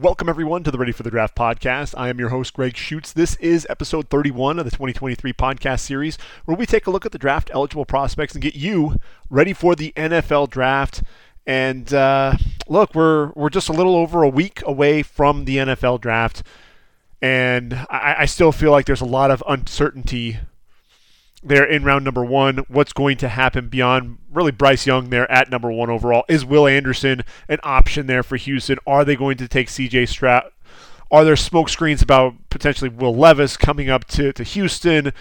Welcome, everyone, to the Ready for the Draft podcast. I am your host, Gregg Schutze. This is episode 31 of the 2023 podcast series, where we take a look at the draft eligible prospects and get you ready for the NFL draft. And uh, look, we're we're just a little over a week away from the NFL draft, and I, I still feel like there's a lot of uncertainty there in round number one. What's going to happen beyond really Bryce Young there at number one overall? Is Will Anderson an option there for Houston? Are they going to take CJ Stroud? Are there smoke screens about potentially Will Levis coming up to, to Houston?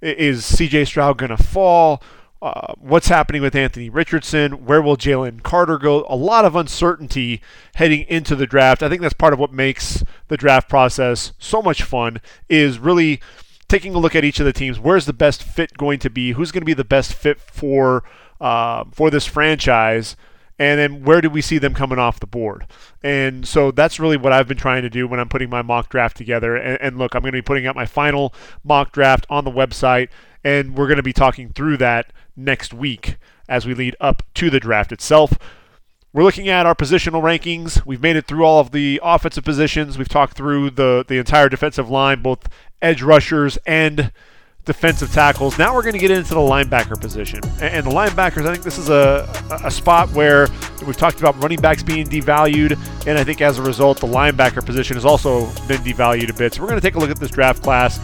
Is CJ Stroud going to fall? Uh, what's happening with Anthony Richardson? Where will Jalen Carter go? A lot of uncertainty heading into the draft. I think that's part of what makes the draft process so much fun. Is really taking a look at each of the teams. Where's the best fit going to be? Who's going to be the best fit for uh, for this franchise? And then where do we see them coming off the board? And so that's really what I've been trying to do when I'm putting my mock draft together. And, and look, I'm going to be putting out my final mock draft on the website, and we're going to be talking through that next week as we lead up to the draft itself. We're looking at our positional rankings. We've made it through all of the offensive positions. We've talked through the, the entire defensive line, both edge rushers and defensive tackles. Now we're going to get into the linebacker position. And the linebackers, I think this is a, a spot where we've talked about running backs being devalued, and I think as a result, the linebacker position has also been devalued a bit. So we're going to take a look at this draft class.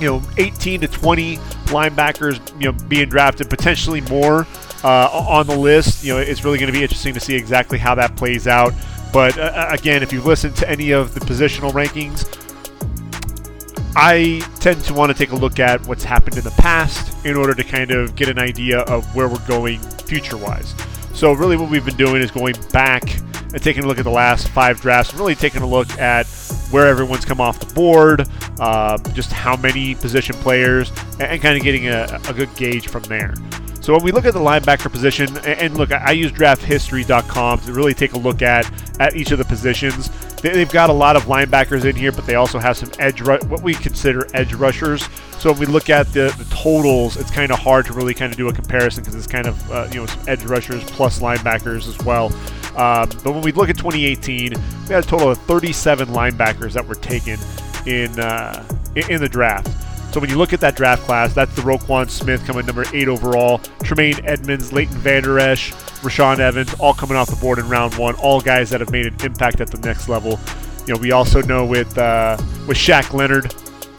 You know, 18 to 20 linebackers, you know, being drafted, potentially more uh, on the list. You know, it's really going to be interesting to see exactly how that plays out. But uh, again, if you listen to any of the positional rankings, I tend to want to take a look at what's happened in the past in order to kind of get an idea of where we're going future wise. So, really, what we've been doing is going back and taking a look at the last five drafts, really taking a look at where everyone's come off the board, uh, just how many position players, and, and kind of getting a, a good gauge from there. So when we look at the linebacker position, and look, I use drafthistory.com to really take a look at at each of the positions. They've got a lot of linebackers in here, but they also have some edge, what we consider edge rushers. So when we look at the, the totals, it's kind of hard to really kind of do a comparison because it's kind of uh, you know edge rushers plus linebackers as well. Um, but when we look at 2018, we had a total of 37 linebackers that were taken in uh, in the draft. So when you look at that draft class, that's the Roquan Smith coming number eight overall, Tremaine Edmunds, Leighton Vander Esch, Rashaan Evans, all coming off the board in round one. All guys that have made an impact at the next level. You know, we also know with uh, with Shaq Leonard,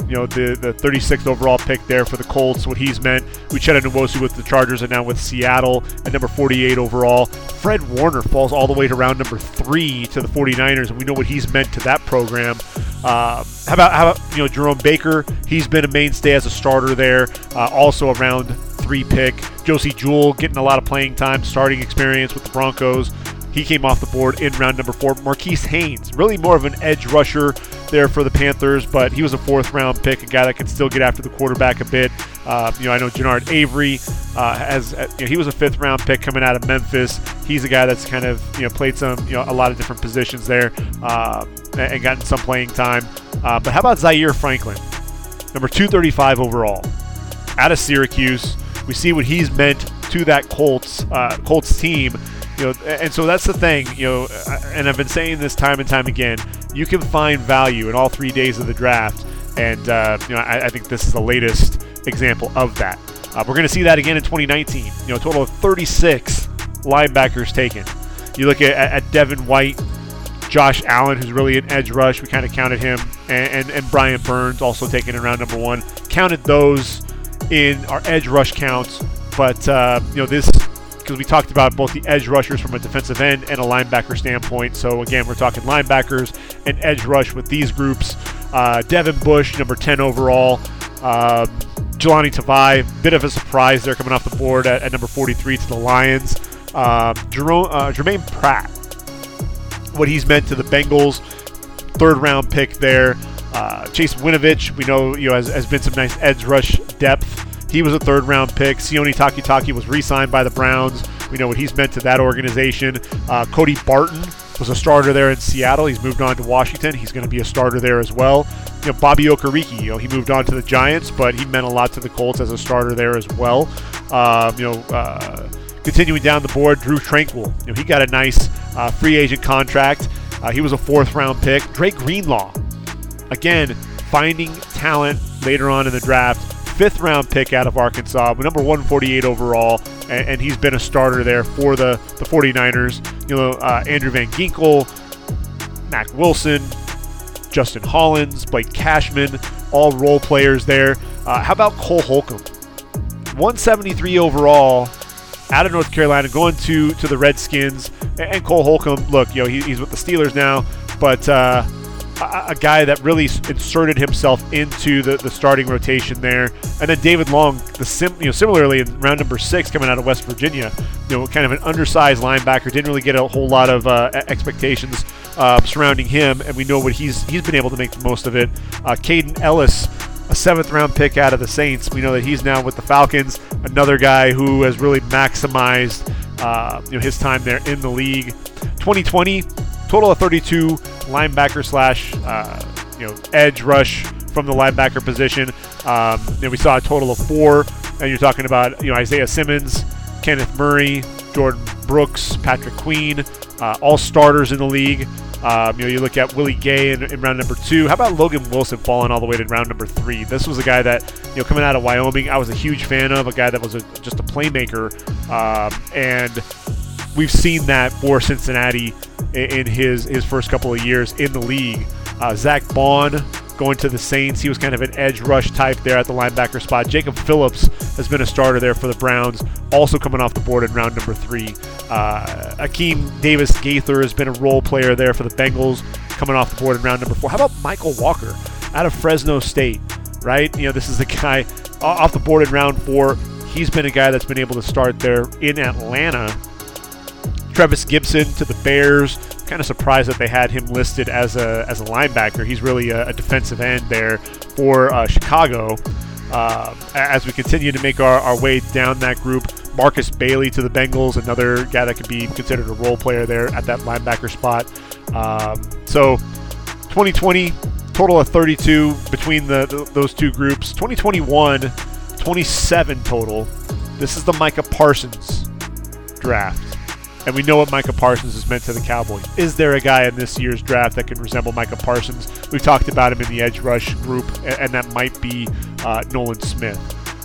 you know, the, the 36th overall pick there for the Colts, what he's meant. Uchenna Nwosu with the Chargers and now with Seattle at number 48 overall. Fred Warner falls all the way to round number three to the 49ers, and we know what he's meant to that program. Uh, how about how about you know Jerome Baker? He's been a mainstay as a starter there. Uh, also around three pick. Josey Jewell getting a lot of playing time, starting experience with the Broncos. He came off the board in round number four. Marquis Haynes, really more of an edge rusher there for the Panthers, but he was a fourth round pick, a guy that can still get after the quarterback a bit. Uh, you know, I know Genard Avery uh, has uh, you know, he was a fifth round pick coming out of Memphis. He's a guy that's kind of you know played some you know a lot of different positions there uh, and gotten some playing time. Uh, but how about Zaire Franklin, number 235 overall, out of Syracuse. We see what he's meant to that Colts uh, Colts team you know, and so that's the thing, you know, and I've been saying this time and time again. You can find value in all three days of the draft, and uh, you know, I, I, think this is the latest example of that. Uh, we're going to see that again in 2019. You know, a total of 36 linebackers taken. You look at, at Devin White, Josh Allen, who's really an edge rush. We kind of counted him, and, and, and Brian Burns also taken in round number one. Counted those in our edge rush counts, but uh, you know this because we talked about both the edge rushers from a defensive end and a linebacker standpoint. So again, we're talking linebackers and edge rush with these groups. Uh, Devin Bush, number 10 overall. Uh, Jahlani Tavai, bit of a surprise there coming off the board at, at number 43 to the Lions. Uh, Jerome, uh, Germaine Pratt, what he's meant to the Bengals, third round pick there. Uh, Chase Winovich, we know you know has, has been some nice edge rush depth he was a third round pick. Sione Takitaki was re signed by the Browns. We know what he's meant to that organization. Uh, Cody Barton was a starter there in Seattle. He's moved on to Washington. He's going to be a starter there as well. You know, Bobby Okereke, you know, he moved on to the Giants, but he meant a lot to the Colts as a starter there as well. Um, you know, uh, continuing down the board, Drue Tranquill, You know, he got a nice uh, free agent contract Uh, he was a fourth round pick. Drake Greenlaw, again, finding talent later on in the draft. Fifth round pick out of Arkansas, number 148 overall, and, and he's been a starter there for the, the 49ers. You know, uh, Andrew Van Ginkel, Mack Wilson, Justin Hollins, Blake Cashman, all role players there. Uh, how about Cole Holcomb? 173 overall out of North Carolina, going to to the Redskins. And Cole Holcomb, look, you know, he, he's with the Steelers now, but uh, a, guy that really inserted himself into the, the starting rotation there. And then David Long, the sim, you know, similarly in round number six, coming out of West Virginia, you know, kind of an undersized linebacker, didn't really get a whole lot of uh, expectations uh, surrounding him, and we know what he's he's been able to make the most of it. Uh, Kaden Elliss a seventh round pick out of the Saints. We know that he's now with the Falcons, another guy who has really maximized uh, you know, his time there in the league. 2020, total of 32 linebacker slash uh, you know edge rush from the linebacker position. Um, and we saw a total of four. And you're talking about you know Isaiah Simmons, Kenneth Murray, Jordyn Brooks, Patrick Queen, uh, all starters in the league. Um, you know, you look at Willie Gay in, in, round number two. How about Logan Wilson falling all the way to round number three? This was a guy that, you know, coming out of Wyoming, I was a huge fan of. A guy that was a, just a playmaker, um, and we've seen that for Cincinnati in, his his first couple of years in the league. Uh, Zack Baun going to the Saints. He was kind of an edge rush type there at the linebacker spot. Jacob Phillips has been a starter there for the Browns, also coming off the board in round number three. Uh, Akeem Davis Gaither has been a role player there for the Bengals, coming off the board in round number four. How about Mykal Walker out of Fresno State? Right, you know this is the guy off the board in round four. He's been a guy that's been able to start there in Atlanta. Trevis Gipson to the Bears, kind of surprised that they had him listed as a as a linebacker. He's really a, a defensive end there for uh, Chicago. Uh, as we continue to make our, our way down that group, Markus Bailey to the Bengals, another guy that could be considered a role player there at that linebacker spot. Um, so 2020, total of 32 between the, the, those two groups. 2021, 27 total. This is the Micah Parsons draft. And we know what Micah Parsons has meant to the Cowboys. Is there a guy in this year's draft that can resemble Micah Parsons? We've talked about him in the edge rush group, and that might be uh, Nolan Smith.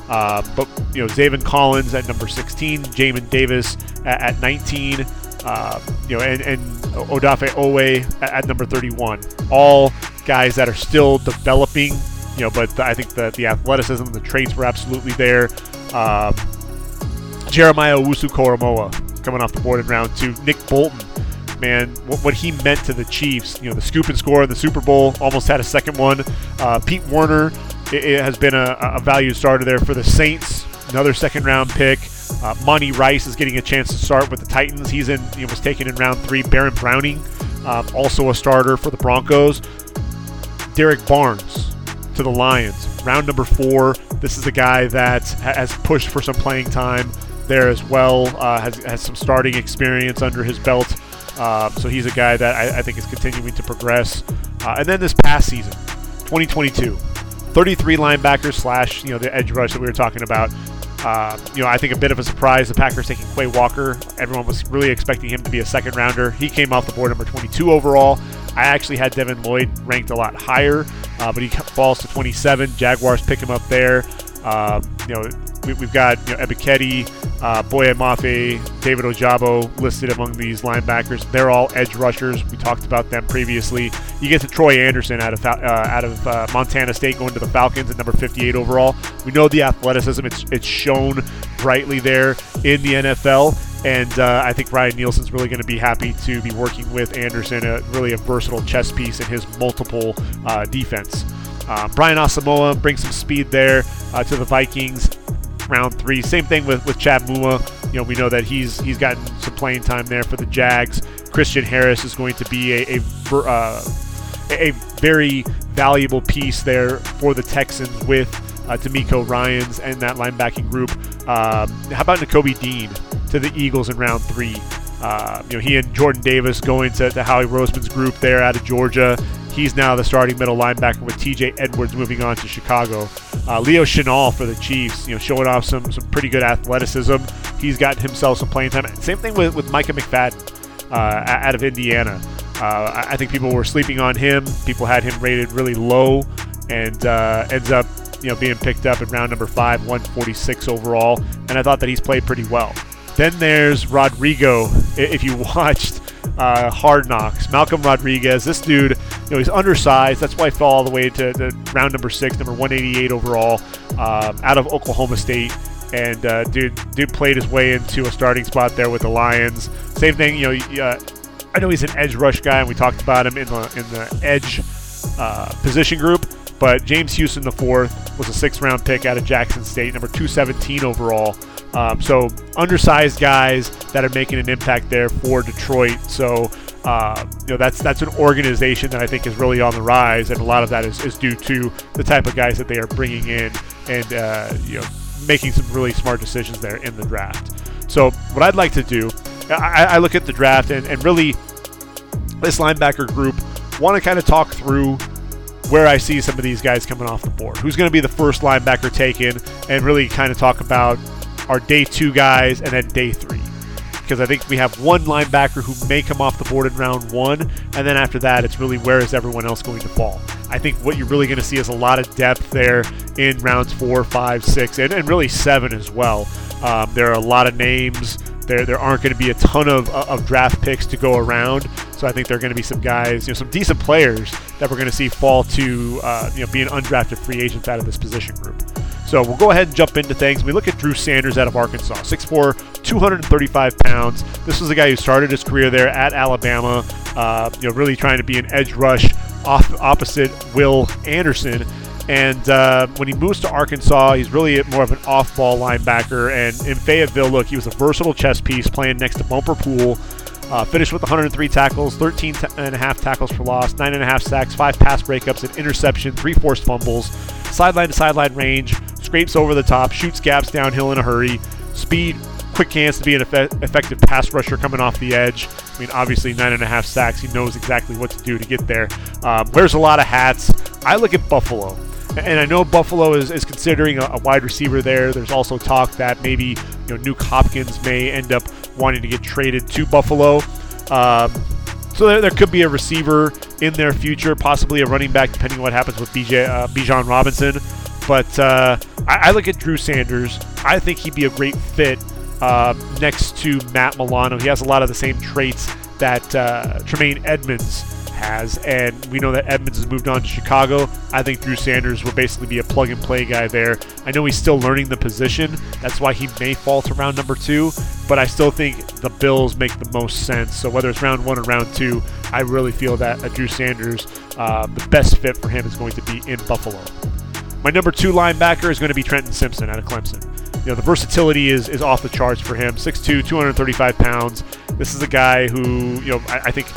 Uh, but you know, Zaven Collins at number 16, Jamin Davis at, at 19, uh, you know, and, and Odafe Oweh at, at, number 31. All guys that are still developing, you know, but I think the, the athleticism, the traits were absolutely there. Um, Jeremiah Owusu-Koramoah coming off the board in round two. Nick Bolton, man, what, what, he meant to the Chiefs. You know, the scoop and score in the Super Bowl, almost had a second one. Uh, Pete Werner it, it has been a, a value starter there for the Saints. Another second round pick. Uh, Rice is getting a chance to start with the Titans. He's in, he was taken in round three. Baron Browning, um, also a starter for the Broncos. Derrick Barnes to the Lions, round number four. This is a guy that has pushed for some playing time there as well. Uh, has, has some starting experience under his belt. Um, so he's a guy that I, I, think is continuing to progress. Uh, and then this past season, 2022, 33 linebackers slash you know the edge rush that we were talking about. Uh, you know, I think a bit of a surprise. The Packers taking Quay Walker. Everyone was really expecting him to be a second rounder. He came off the board number 22 overall. I actually had Devin Lloyd ranked a lot higher, uh, but he falls to 27. Jaguars pick him up there. Um, you know, we, have got you know, Ebiketie, uh, Boye Mafe, David Ojabo listed among these linebackers. They're all edge rushers. We talked about them previously. You get to Troy Anderson out of uh, out of uh, Montana State going to the Falcons at number 58 overall. We know the athleticism; it's it's shown brightly there in the NFL. And uh, I think Ryan Nielsen's really going to be happy to be working with Anderson, a, really a versatile chess piece in his multiple uh, defense. Uh, Brian Asamoah brings some speed there uh, to the Vikings round three. Same thing with, with Chad Muma. You know, we know that he's he's gotten some playing time there for the Jags. Christian Harris is going to be a a, uh, a very valuable piece there for the Texans with uh, DeMeco Ryans and that linebacking group. Um, how about Nakobe Dean to the Eagles in round three? Uh, you know, he and Jordan Davis going to, to Howie Roseman's group there out of Georgia. He's now the starting middle linebacker with T.J. Edwards moving on to Chicago. Uh, Leo Chenal for the Chiefs, you know, showing off some some pretty good athleticism. He's gotten himself some playing time. Same thing with, with Micah McFadden uh, out of Indiana. Uh, I think people were sleeping on him. People had him rated really low, and uh, ends up you know being picked up in round number five, 146 overall. And I thought that he's played pretty well. Then there's Rodrigo. If you watched uh, Hard Knocks, Malcolm Rodriguez, this dude, you know, he's undersized. That's why he fell all the way to, to round number six, number 188 overall, uh, out of Oklahoma State. And uh, dude, dude played his way into a starting spot there with the Lions. Same thing, you know. Uh, I know he's an edge rush guy, and we talked about him in the in the edge uh, position group. But James Houston, the fourth, was a sixth round pick out of Jackson State, number 217 overall. Um, so undersized guys that are making an impact there for Detroit. So uh, you know that's that's an organization that I think is really on the rise, and a lot of that is, is due to the type of guys that they are bringing in, and uh, you know making some really smart decisions there in the draft. So what I'd like to do, I, I look at the draft and, and really this linebacker group want to kind of talk through where I see some of these guys coming off the board. Who's going to be the first linebacker taken, and really kind of talk about our day two guys and then day three. Because I think we have one linebacker who may come off the board in round one, and then after that, it's really where is everyone else going to fall. I think what you're really going to see is a lot of depth there in rounds four, five, six, and, and really seven as well. Um, there are a lot of names. There, there aren't going to be a ton of, of draft picks to go around. So I think there are going to be some guys, you know, some decent players that we're going to see fall to, uh, you know, being undrafted free agents out of this position group. So we'll go ahead and jump into things. We look at Drew Sanders out of Arkansas, 6'4", 235 pounds. This was a guy who started his career there at Alabama, uh, you know, really trying to be an edge rush off, opposite Will Anderson. And uh, when he moves to Arkansas, he's really more of an off ball linebacker. And in Fayetteville, look, he was a versatile chess piece playing next to Bumper Pool. Uh, finished with 103 tackles, 13 and a half tackles for loss, nine and a half sacks, five pass breakups, an interception, three forced fumbles, sideline to sideline range, scrapes over the top, shoots gaps downhill in a hurry, speed, quick hands to be an eff- effective pass rusher coming off the edge. I mean, obviously, nine and a half sacks. He knows exactly what to do to get there. Um, wears a lot of hats. I look at Buffalo. And I know Buffalo is, is considering a, a, wide receiver there. There's also talk that maybe you know Nuk Hopkins may end up wanting to get traded to Buffalo. Um, so there, there, could be a receiver in their future, possibly a running back, depending on what happens with BJ uh, Bijan Robinson. But uh, I, I, look at Drew Sanders. I think he'd be a great fit uh, next to Matt Milano. He has a lot of the same traits that uh, Tremaine Edmunds has, and we know that Edmonds has moved on to Chicago. I think Drew Sanders will basically be a plug and play guy there. I know he's still learning the position. That's why he may fall to round number two, but I still think the Bills make the most sense. So whether it's round one or round two, I really feel that Drew Sanders, uh, the best fit for him is going to be in Buffalo. My number two linebacker is going to be Trenton Simpson out of Clemson. You know, the versatility is, is off the charts for him. 6'2", 235 pounds. This is a guy who, you know, I, I think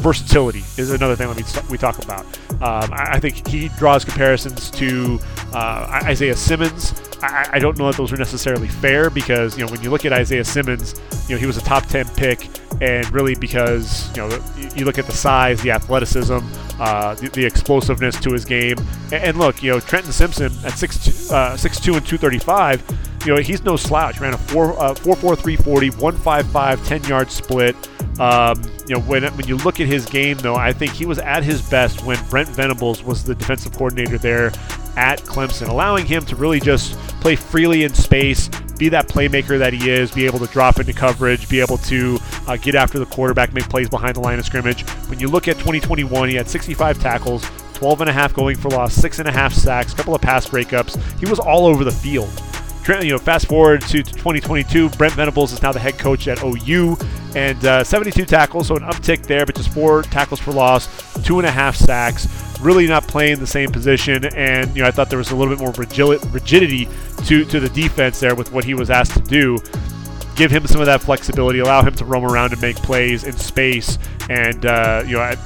versatility is another thing we, we talk about. Um, I, I, think he draws comparisons to uh, Isaiah Simmons. I, I, don't know that those are necessarily fair because you know when you look at Isaiah Simmons, you know he was a top 10 pick, and really because you know you look at the size, the athleticism, uh, the, the, explosiveness to his game, and, and, look, you know Trenton Simpson at 6'2", uh, 6'2 and 235, you know he's no slouch. Ran a 4 uh, 4 4 340, 155, 10 yard split. Um, you know, when when you look at his game, though, I think he was at his best when Brent Venables was the defensive coordinator there at Clemson, allowing him to really just play freely in space, be that playmaker that he is, be able to drop into coverage, be able to uh, get after the quarterback, make plays behind the line of scrimmage. When you look at 2021, he had 65 tackles, 12 and a half going for loss, six and a half sacks, couple of pass breakups. He was all over the field you know, fast forward to, 2022, Brent Venables is now the head coach at OU, and uh, 72 tackles, so an uptick there, but just four tackles for loss, two and a half sacks. Really not playing the same position, and you know, I thought there was a little bit more rigidity to to the defense there with what he was asked to do. Give him some of that flexibility, allow him to roam around and make plays in space, and uh, you know, I,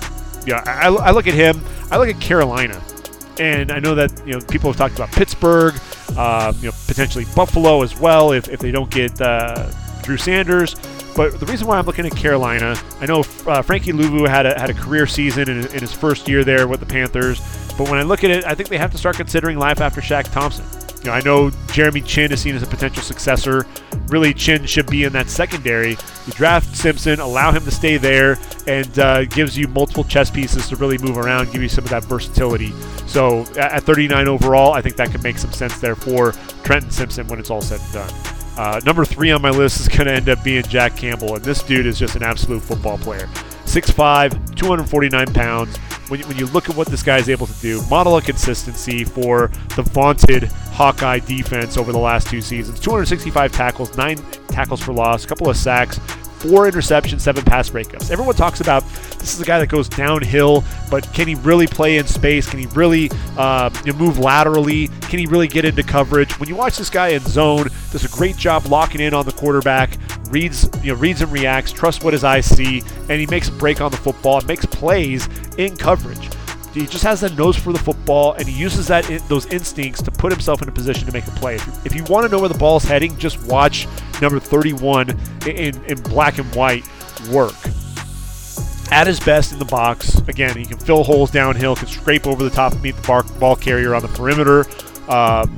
you know, I, I look at him. I look at Carolina, and I know that you know people have talked about Pittsburgh uh, you know, potentially Buffalo as well if, if they don't get uh, Drew Sanders. But the reason why I'm looking at Carolina, I know uh, Frankie Luvu had a, had a career season in, in, his first year there with the Panthers. But when I look at it, I think they have to start considering life after Shaq Thompson. You know, I know Jeremy Chinn is seen as a potential successor. Really, Chinn should be in that secondary. You draft Simpson, allow him to stay there, and uh, gives you multiple chess pieces to really move around, give you some of that versatility. So at 39 overall, I think that could make some sense there for Trenton Simpson when it's all said and done. Uh, number three on my list is going to end up being Jack Campbell, and this dude is just an absolute football player. 6'5, 249 pounds. When you, when you look at what this guy is able to do, model of consistency for the vaunted Hawkeye defense over the last two seasons 265 tackles, nine tackles for loss, a couple of sacks, four interceptions, seven pass breakups. Everyone talks about this is a guy that goes downhill, but can he really play in space? Can he really uh, move laterally? Can he really get into coverage? When you watch this guy in zone, does a great job locking in on the quarterback, reads you know reads and reacts, trusts what his eyes see, and he makes a break on the football makes plays in coverage. He just has that nose for the football, and he uses that those instincts to put himself in a position to make a play. If you, if you want to know where the ball's heading, just watch number 31 in, in black and white work. At his best in the box, again, he can fill holes downhill, can scrape over the top meet the bar, ball carrier on the perimeter. Um,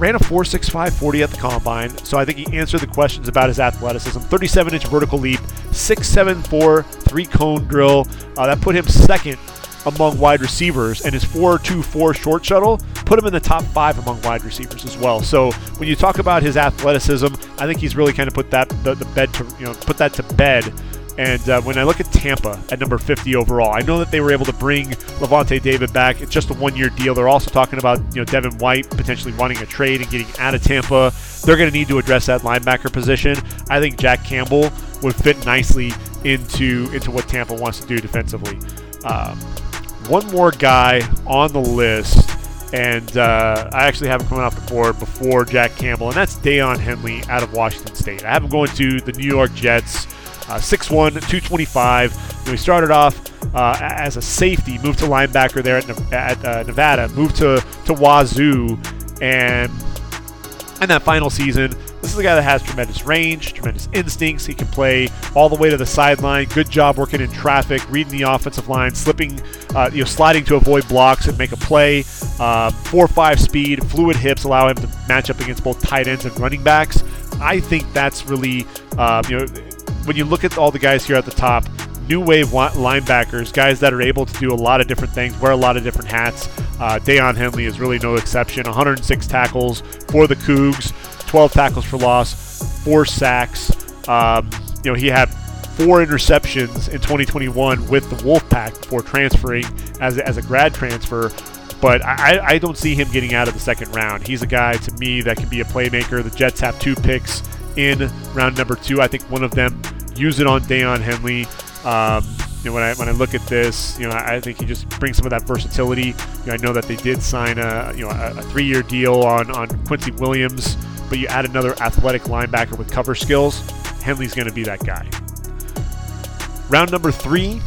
ran a 4.65 40 at the combine, so I think he answered the questions about his athleticism. 37 inch vertical leap, 6.74 three cone drill. Uh, that put him second among wide receivers, and his 4.24 short shuttle put him in the top five among wide receivers as well. So when you talk about his athleticism, I think he's really kind of put that the, the bed to you know put that to bed and uh, when I look at Tampa at number 50 overall, I know that they were able to bring Lavonte David back. It's just a one-year deal. They're also talking about you know Devin White potentially wanting a trade and getting out of Tampa. They're going to need to address that linebacker position. I think Jack Campbell would fit nicely into into what Tampa wants to do defensively. Um, one more guy on the list, and uh, I actually have him coming off the board before Jack Campbell, and that's Daiyan Henley out of Washington State. I have him going to the New York Jets. Uh, 6'1", 225. he started off uh, as a safety, moved to linebacker there at, at uh, Nevada, moved to, to Wazoo, and in that final season, this is a guy that has tremendous range, tremendous instincts. He can play all the way to the sideline. Good job working in traffic, reading the offensive line, slipping, uh, you know, sliding to avoid blocks and make a play. Uh, four five speed, fluid hips allow him to match up against both tight ends and running backs. I think that's really, uh, you know, when you look at all the guys here at the top, new wave linebackers, guys that are able to do a lot of different things, wear a lot of different hats. Uh, Daiyan Henley is really no exception. 106 tackles for the Cougs, 12 tackles for loss, four sacks. Um, you know, he had four interceptions in 2021 with the Wolfpack before transferring as as a grad transfer. But I, I don't see him getting out of the second round. He's a guy to me that can be a playmaker. The Jets have two picks in round number two. I think one of them use it on Daiyan Henley. Um, you know, when I when I look at this, you know, I, think he just brings some of that versatility. You know, I know that they did sign a you know a, a three-year deal on on Quincy Williams, but you add another athletic linebacker with cover skills, Henley's going to be that guy. Round number three.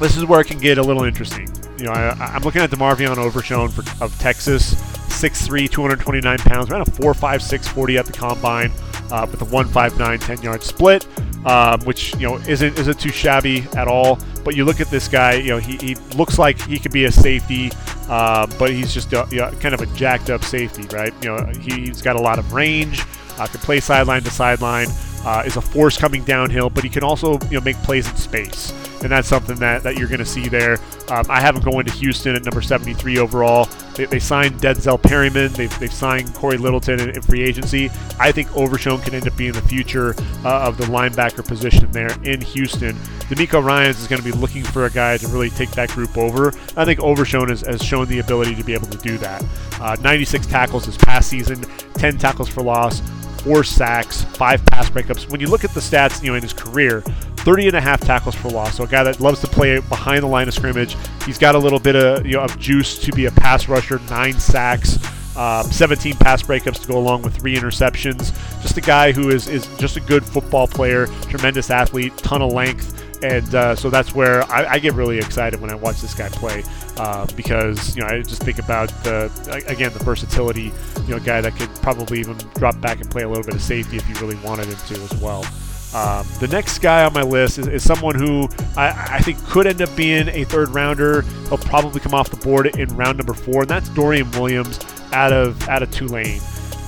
This is where it can get a little interesting. You know, I, am looking at DeMarvion Overshown for, of Texas, 6'3", 229 pounds, ran a 4.56 40 at the combine uh, with a 1.59 10 yard split, um, which you know isn't isn't too shabby at all. But you look at this guy, you know he, he looks like he could be a safety, uh, but he's just a, you know, kind of a jacked up safety, right? You know he's got a lot of range, uh, can play sideline to sideline, uh, is a force coming downhill, but he can also you know make plays in space and that's something that, that you're going to see there. Um, I have him going to Houston at number 73 overall. They, they signed Denzel Perryman. They've, they've signed Cory Littleton in, in, free agency. I think Overshown can end up being the future uh, of the linebacker position there in Houston. DeMeco Ryans is going to be looking for a guy to really take that group over. I think Overshown has, has shown the ability to be able to do that. Uh, 96 tackles this past season, 10 tackles for loss, four sacks, five pass breakups. When you look at the stats, you know, in his career, 30 and a half tackles for loss. So a guy that loves to play behind the line of scrimmage. He's got a little bit of you know of juice to be a pass rusher. Nine sacks. Um, 17 pass breakups to go along with three interceptions. Just a guy who is, is just a good football player, tremendous athlete, ton of length, and uh, so that's where I, I, get really excited when I watch this guy play uh, because you know I just think about the again the versatility, you know, guy that could probably even drop back and play a little bit of safety if you really wanted him to as well. Um, the next guy on my list is, is someone who I, I, think could end up being a third rounder. He'll probably come off the board in round number four, and that's Dorian Williams out of out of Tulane.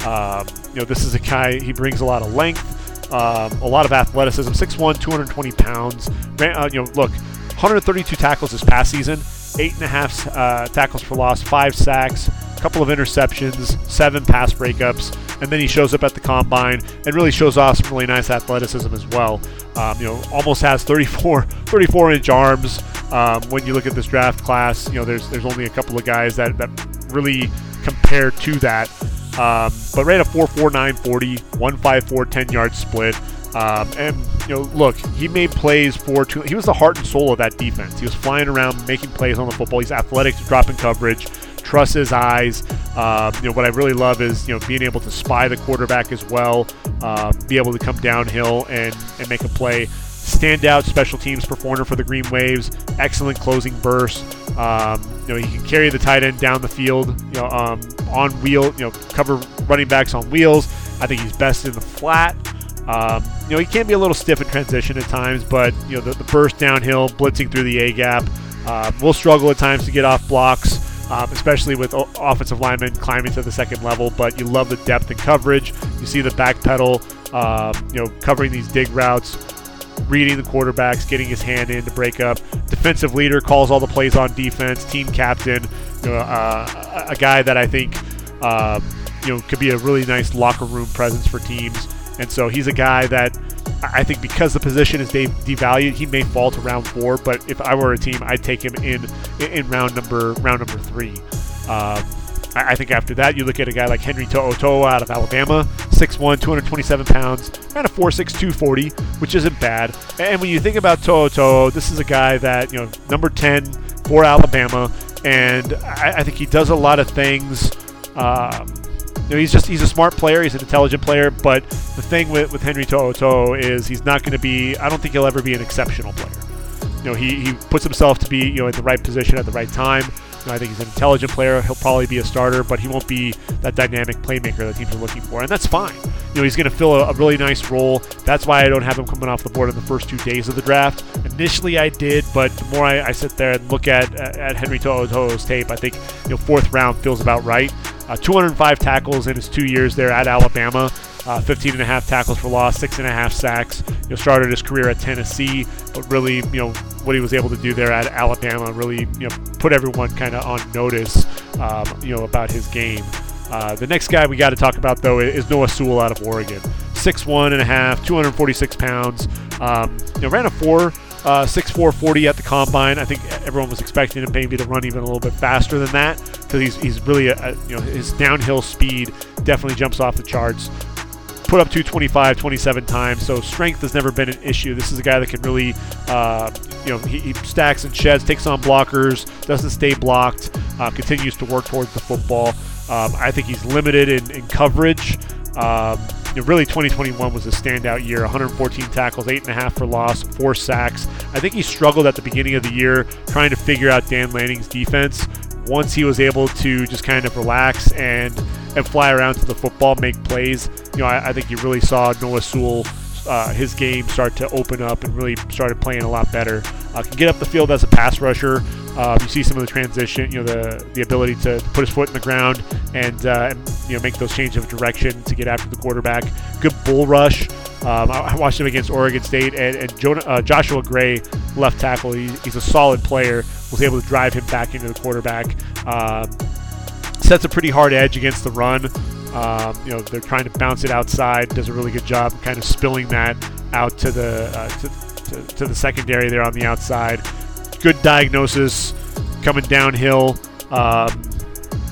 Um, you know, this is a guy. He brings a lot of length, um, a lot of athleticism. 6'1", 220 pounds. Uh, you know, look, 132 tackles this past season, eight and a half uh, tackles for loss, five sacks, a couple of interceptions, seven pass breakups and then he shows up at the combine and really shows off some really nice athleticism as well. Um, you know, almost has 34, 34 inch arms. Um, when you look at this draft class, you know, there's there's only a couple of guys that, that really compare to that. Um, but ran a 4.49 40, 1.54 10 yard split. Um, and you know, look, he made plays for. Two, he was the heart and soul of that defense. He was flying around, making plays on the football. He's athletic to drop in coverage trust his eyes. Uh, you know what I really love is you know being able to spy the quarterback as well, uh, be able to come downhill and and make a play. Standout special teams performer for the Green Waves. Excellent closing burst. Um, you know he can carry the tight end down the field. You know um, on wheel. You know cover running backs on wheels. I think he's best in the flat. Um, you know he can be a little stiff in transition at times, but you know the, the burst downhill, blitzing through the A gap. Uh, will struggle at times to get off blocks um, especially with offensive linemen climbing to the second level. But you love the depth and coverage. You see the back pedal, um, you know, covering these dig routes, reading the quarterbacks, getting his hand in to break up. Defensive leader calls all the plays on defense. Team captain, you know, uh, a guy that I think uh, you know could be a really nice locker room presence for teams. And so he's a guy that I think because the position is devalued, he may fall to round four. But if I were a team, I'd take him in in round number round number three. Um, I think after that, you look at a guy like Henry To'oTo'o out of Alabama, 6'1", 227 pounds, ran a 4'6", 240, which isn't bad. And when you think about To'oTo'o, this is a guy that, you know, number 10 for Alabama, and I, I think he does a lot of things um, know, he's just he's a smart player. He's an intelligent player. But the thing with, with Henry To'oTo'o is he's not going to be. I don't think he'll ever be an exceptional player. You know, he, he puts himself to be you know in the right position at the right time. You know, I think he's an intelligent player. He'll probably be a starter, but he won't be that dynamic playmaker that teams are looking for, and that's fine. You know, he's going to fill a, a, really nice role. That's why I don't have him coming off the board in the first two days of the draft. Initially, I did, but the more I, I sit there and look at at Henry To'oTo'o's tape, I think you know fourth round feels about right. Uh, 205 tackles in his two years there at Alabama. Uh, 15 and a half tackles for loss, six and a half sacks. You know, started his career at Tennessee, but really, you know, what he was able to do there at Alabama really, you know, put everyone kind of on notice, um, you know, about his game. Uh, the next guy we got to talk about though is Noah Sewell out of Oregon, six one and a half, 246 pounds. Um, you know, ran a four uh, 6'4", 40 at the combine. I think everyone was expecting him maybe to run even a little bit faster than that because he's, he's really a, a, you know his downhill speed definitely jumps off the charts. Put up 225 27 times, so strength has never been an issue. This is a guy that can really, uh, you know, he, he, stacks and sheds, takes on blockers, doesn't stay blocked, uh, continues to work towards the football. Um, I think he's limited in, in coverage. Um, you know, really 2021 was a standout year 114 tackles, 8.5 for loss, 4 sacks. I think he struggled at the beginning of the year trying to figure out Dan Lanning's defense. Once he was able to just kind of relax and and fly around to the football, make plays, you know, I, I think you really saw Noah Sewell uh, his game start to open up and really started playing a lot better. Uh, can get up the field as a pass rusher. Uh, you see some of the transition, you know, the the ability to, put his foot in the ground and, uh, and, you know make those change of direction to get after the quarterback. Good bull rush. Um, I, watched him against Oregon State and, and Jonah, uh, Joshua Gray, left tackle. He, he's a solid player. Was able to drive him back into the quarterback. Um, sets a pretty hard edge against the run. Um, you know, they're trying to bounce it outside. Does a really good job kind of spilling that out to the uh, to, to, to, the secondary there on the outside. Good diagnosis, coming downhill. Um,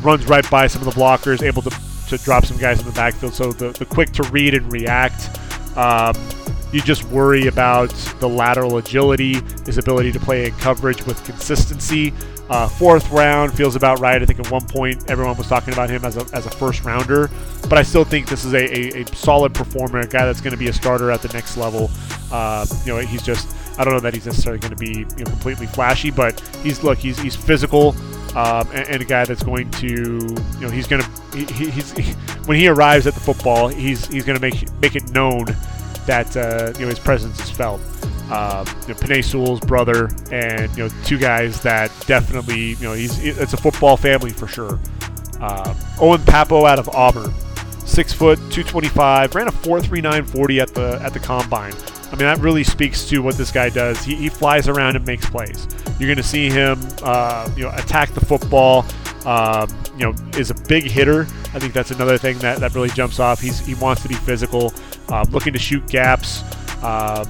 runs right by some of the blockers, able to, to drop some guys in the backfield. So the, the quick to read and react. Um, you just worry about the lateral agility, his ability to play in coverage with consistency. Uh, fourth round feels about right. I think at one point everyone was talking about him as a, as a first rounder, but I still think this is a, a, a solid performer, a guy that's going to be a starter at the next level. Uh, you know, he's just I don't know that he's necessarily going to be you know, completely flashy, but he's look he's he's physical um, and, and, a guy that's going to you know he's going to he, he's he, when he arrives at the football he's he's going to make make it known that uh, you know his presence is felt. Um, you know, Penei Sewell's brother, and you know two guys that definitely you know he's it's a football family for sure. Um, Owen Pappoe out of Auburn, six foot, 225, ran a 4.3940 at the at the combine. I mean, that really speaks to what this guy does. He, he flies around and makes plays. You're going to see him, uh, you know, attack the football. Um, you know, is a big hitter. I think that's another thing that, that really jumps off. He's he wants to be physical, uh, looking to shoot gaps. Um,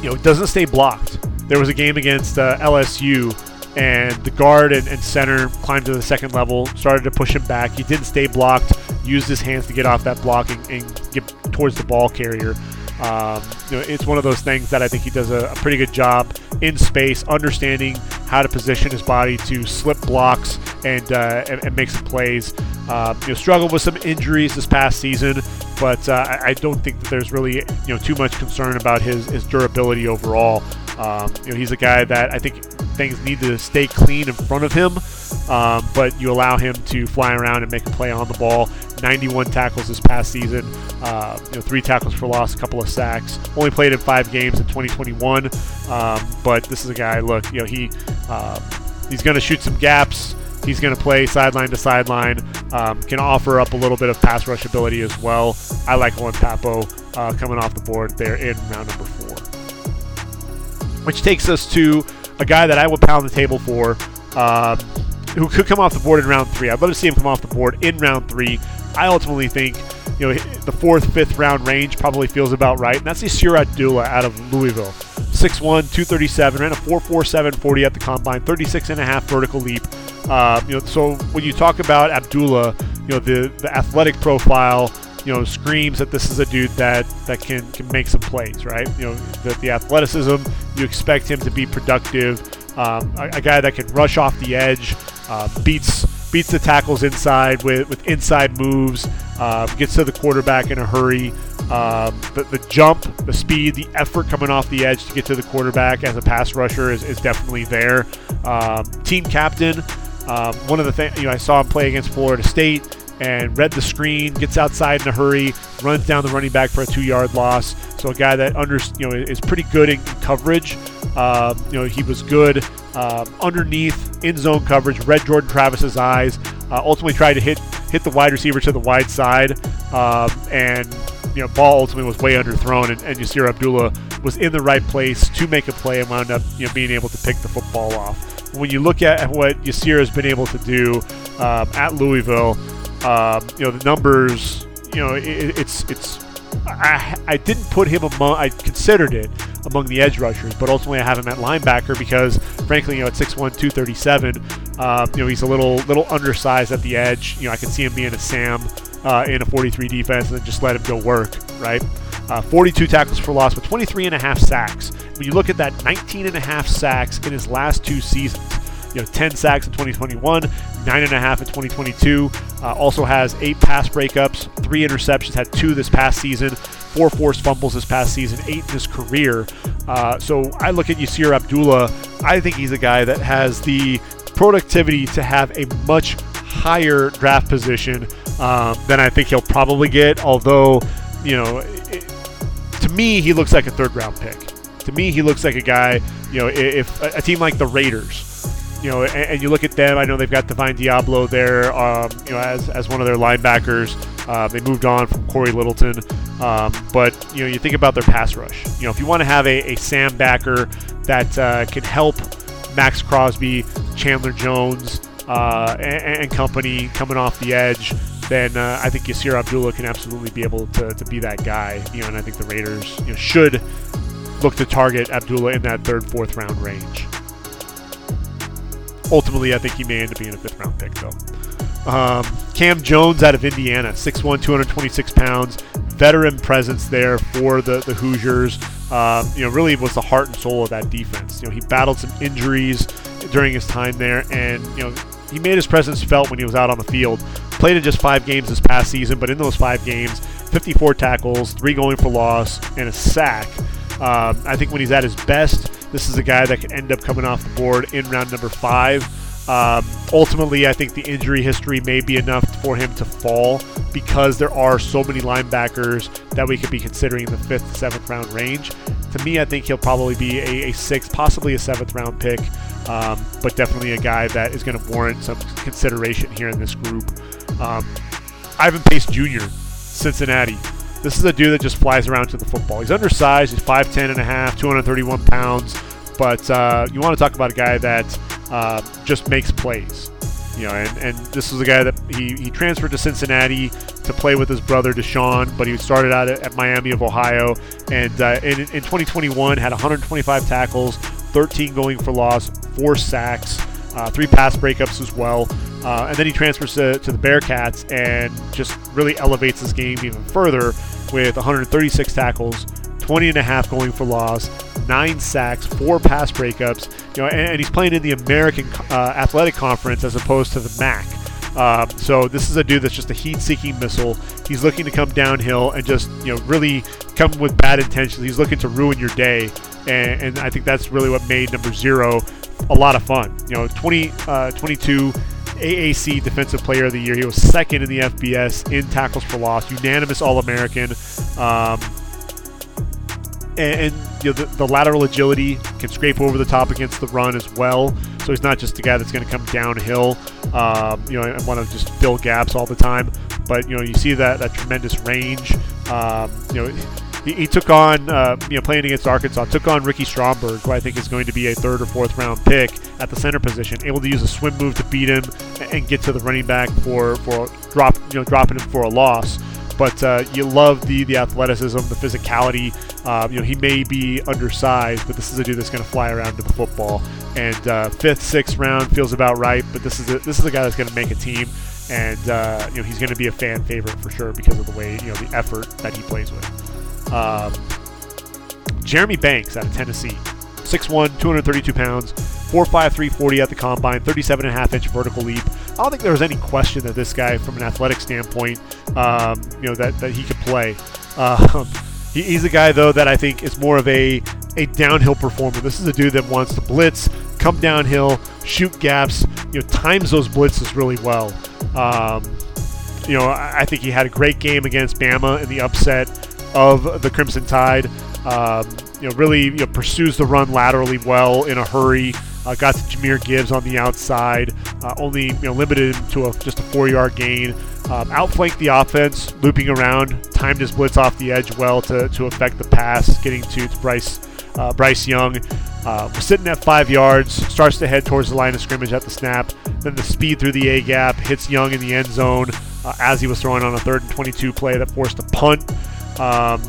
you know, doesn't stay blocked. There was a game against uh, LSU, and the guard and, and, center climbed to the second level, started to push him back. He didn't stay blocked, used his hands to get off that blocking and get towards the ball carrier. Um, you know, it's one of those things that I think he does a, a, pretty good job in space, understanding how to position his body to slip blocks and uh, and, and, make some plays. Um, you know, struggled with some injuries this past season, but uh, I, I don't think that there's really you know too much concern about his his durability overall. Um, you know, he's a guy that I think things need to stay clean in front of him, um, but you allow him to fly around and make a play on the ball. 91 tackles this past season, uh, you know, three tackles for loss, a couple of sacks. Only played in five games in 2021, um, but this is a guy. Look, you know, he uh, he's going to shoot some gaps. He's going to play sideline to sideline. Um, can offer up a little bit of pass rush ability as well. I like Owen Pappoe uh, coming off the board there in round number four. Which takes us to a guy that I would pound the table for, um, who could come off the board in round three. I'd love to see him come off the board in round three. I ultimately think you know the fourth, fifth round range probably feels about right, and that's Yasir Abdullah out of Louisville. 6'1", 237, ran a 4.47 40 at the combine, 36 and a half vertical leap. Uh, you know, so when you talk about Abdullah, you know the the athletic profile, you know, screams that this is a dude that that can can make some plays, right? You know, the, the athleticism, you expect him to be productive, um, a, a, guy that can rush off the edge, uh, beats beats the tackles inside with, with inside moves, uh, gets to the quarterback in a hurry. Um, the, the, jump, the speed, the effort coming off the edge to get to the quarterback as a pass rusher is, is definitely there. Um, team captain, um, one of the things, you know, I saw him play against Florida State and read the screen, gets outside in a hurry, runs down the running back for a two-yard loss. So a guy that under, you know is pretty good in coverage. Um, you know he was good um, underneath in zone coverage, read Jordan Travis's eyes. Uh, ultimately tried to hit hit the wide receiver to the wide side, um, and you know ball ultimately was way underthrown, and, and Yasir Abdullah was in the right place to make a play and wound up you know being able to pick the football off. When you look at what Yasir has been able to do um, at Louisville, um, you know the numbers. You know it, it's it's. I, I didn't put him among. I considered it among the edge rushers, but ultimately I have him at linebacker because, frankly, you know, at 6'1", 237, um, you know, he's a little little undersized at the edge. You know, I can see him being a Sam uh, in a 43 defense and just let him go work, right? Uh, 42 tackles for loss, but 23 and a half sacks. When you look at that, 19 and a half sacks in his last two seasons. You know, 10 sacks in 2021, nine and a half in 2022. Uh, also has eight pass breakups, three interceptions, had two this past season, four forced fumbles this past season, eight in his career. Uh, so I look at Yasir Abdullah. I think he's a guy that has the productivity to have a much higher draft position um, than I think he'll probably get. Although, you know, it, to me, he looks like a third round pick. To me, he looks like a guy, you know, if a team like the Raiders you know, and, and, you look at them. I know they've got Divine Deablo there, um, you know, as, as one of their linebackers. Uh, they moved on from Cory Littleton, um, but you know, you think about their pass rush. You know, if you want to have a, a Sam backer that uh, can help Maxx Crosby, Chandler Jones, uh, and, and, company coming off the edge, then uh, I think Yasir Abdullah can absolutely be able to, to be that guy. You know, and I think the Raiders you know, should look to target Abdullah in that third, fourth round range. Ultimately, I think he may end up being a fifth round pick, though. Um, Cam Jones out of Indiana, 6'1, 226 pounds, veteran presence there for the, the Hoosiers. Um, you know, really was the heart and soul of that defense. You know, he battled some injuries during his time there, and you know, he made his presence felt when he was out on the field. Played in just five games this past season, but in those five games, 54 tackles, three going for loss, and a sack. Um, I think when he's at his best, this is a guy that could end up coming off the board in round number five. Um, ultimately, I think the injury history may be enough for him to fall because there are so many linebackers that we could be considering in the fifth, seventh round range. To me, I think he'll probably be a, a sixth, possibly a seventh round pick, um, but definitely a guy that is going to warrant some consideration here in this group. Um, Ivan Pace Jr., Cincinnati. This is a dude that just flies around to the football. He's undersized. He's 5'10 and a half, 231 pounds. But uh, you want to talk about a guy that uh, just makes plays. You know, and, and this was a guy that he, he transferred to Cincinnati to play with his brother Deshaun, but he started out at, at Miami of Ohio, and uh, in, in 2021 had 125 tackles, 13 going for loss, four sacks, uh, three pass breakups as well. Uh, and then he transfers to, to the Bearcats and just really elevates his game even further with 136 tackles, 20 and a half going for loss, nine sacks, four pass breakups. You know, and, and he's playing in the American uh, Athletic Conference as opposed to the MAC. Um, so this is a dude that's just a heat-seeking missile. He's looking to come downhill and just you know really come with bad intentions. He's looking to ruin your day, and, and I think that's really what made number zero a lot of fun. You know, 20, uh, 22 AAC Defensive Player of the Year. He was second in the FBS in tackles for loss, unanimous All-American. Um, and, and you know, the, the, lateral agility can scrape over the top against the run as well. So he's not just a guy that's going to come downhill, um, you know, and want to just fill gaps all the time. But you know, you see that that tremendous range. Um, you know, he, took on, uh, you know, playing against Arkansas, took on Ricky Stromberg, who I think is going to be a third or fourth round pick at the center position, able to use a swim move to beat him and get to the running back for for drop, you know, dropping him for a loss but uh, you love the the athleticism, the physicality. Um, you know, he may be undersized, but this is a dude that's going to fly around to the football. And uh, fifth, sixth round feels about right. But this is a, this is a guy that's going to make a team, and uh, you know he's going to be a fan favorite for sure because of the way you know the effort that he plays with. Um, Jeremy Banks out of Tennessee, 6'1", 232 pounds, 4'5", 340 at the combine, 37 and a half inch vertical leap. I don't think there was any question that this guy, from an athletic standpoint, um, you know, that, that he could play. Um, he, he's a guy though that I think is more of a a downhill performer. This is a dude that wants to blitz, come downhill, shoot gaps, you know, times those blitzes really well. Um, you know, I, I, think he had a great game against Bama in the upset of the Crimson Tide. Um, you know, really you know, pursues the run laterally well in a hurry. Uh, got to Jahmyr Gibbs on the outside, uh, only you know limited to a, just a four-yard gain. Um, outflanked the offense, looping around, timed his blitz off the edge well to, to affect the pass, getting to, to Bryce uh, Bryce Young. Uh, was sitting at five yards, starts to head towards the line of scrimmage at the snap. Then the speed through the A gap hits Young in the end zone uh, as he was throwing on a third and 22 play that forced a punt. Um,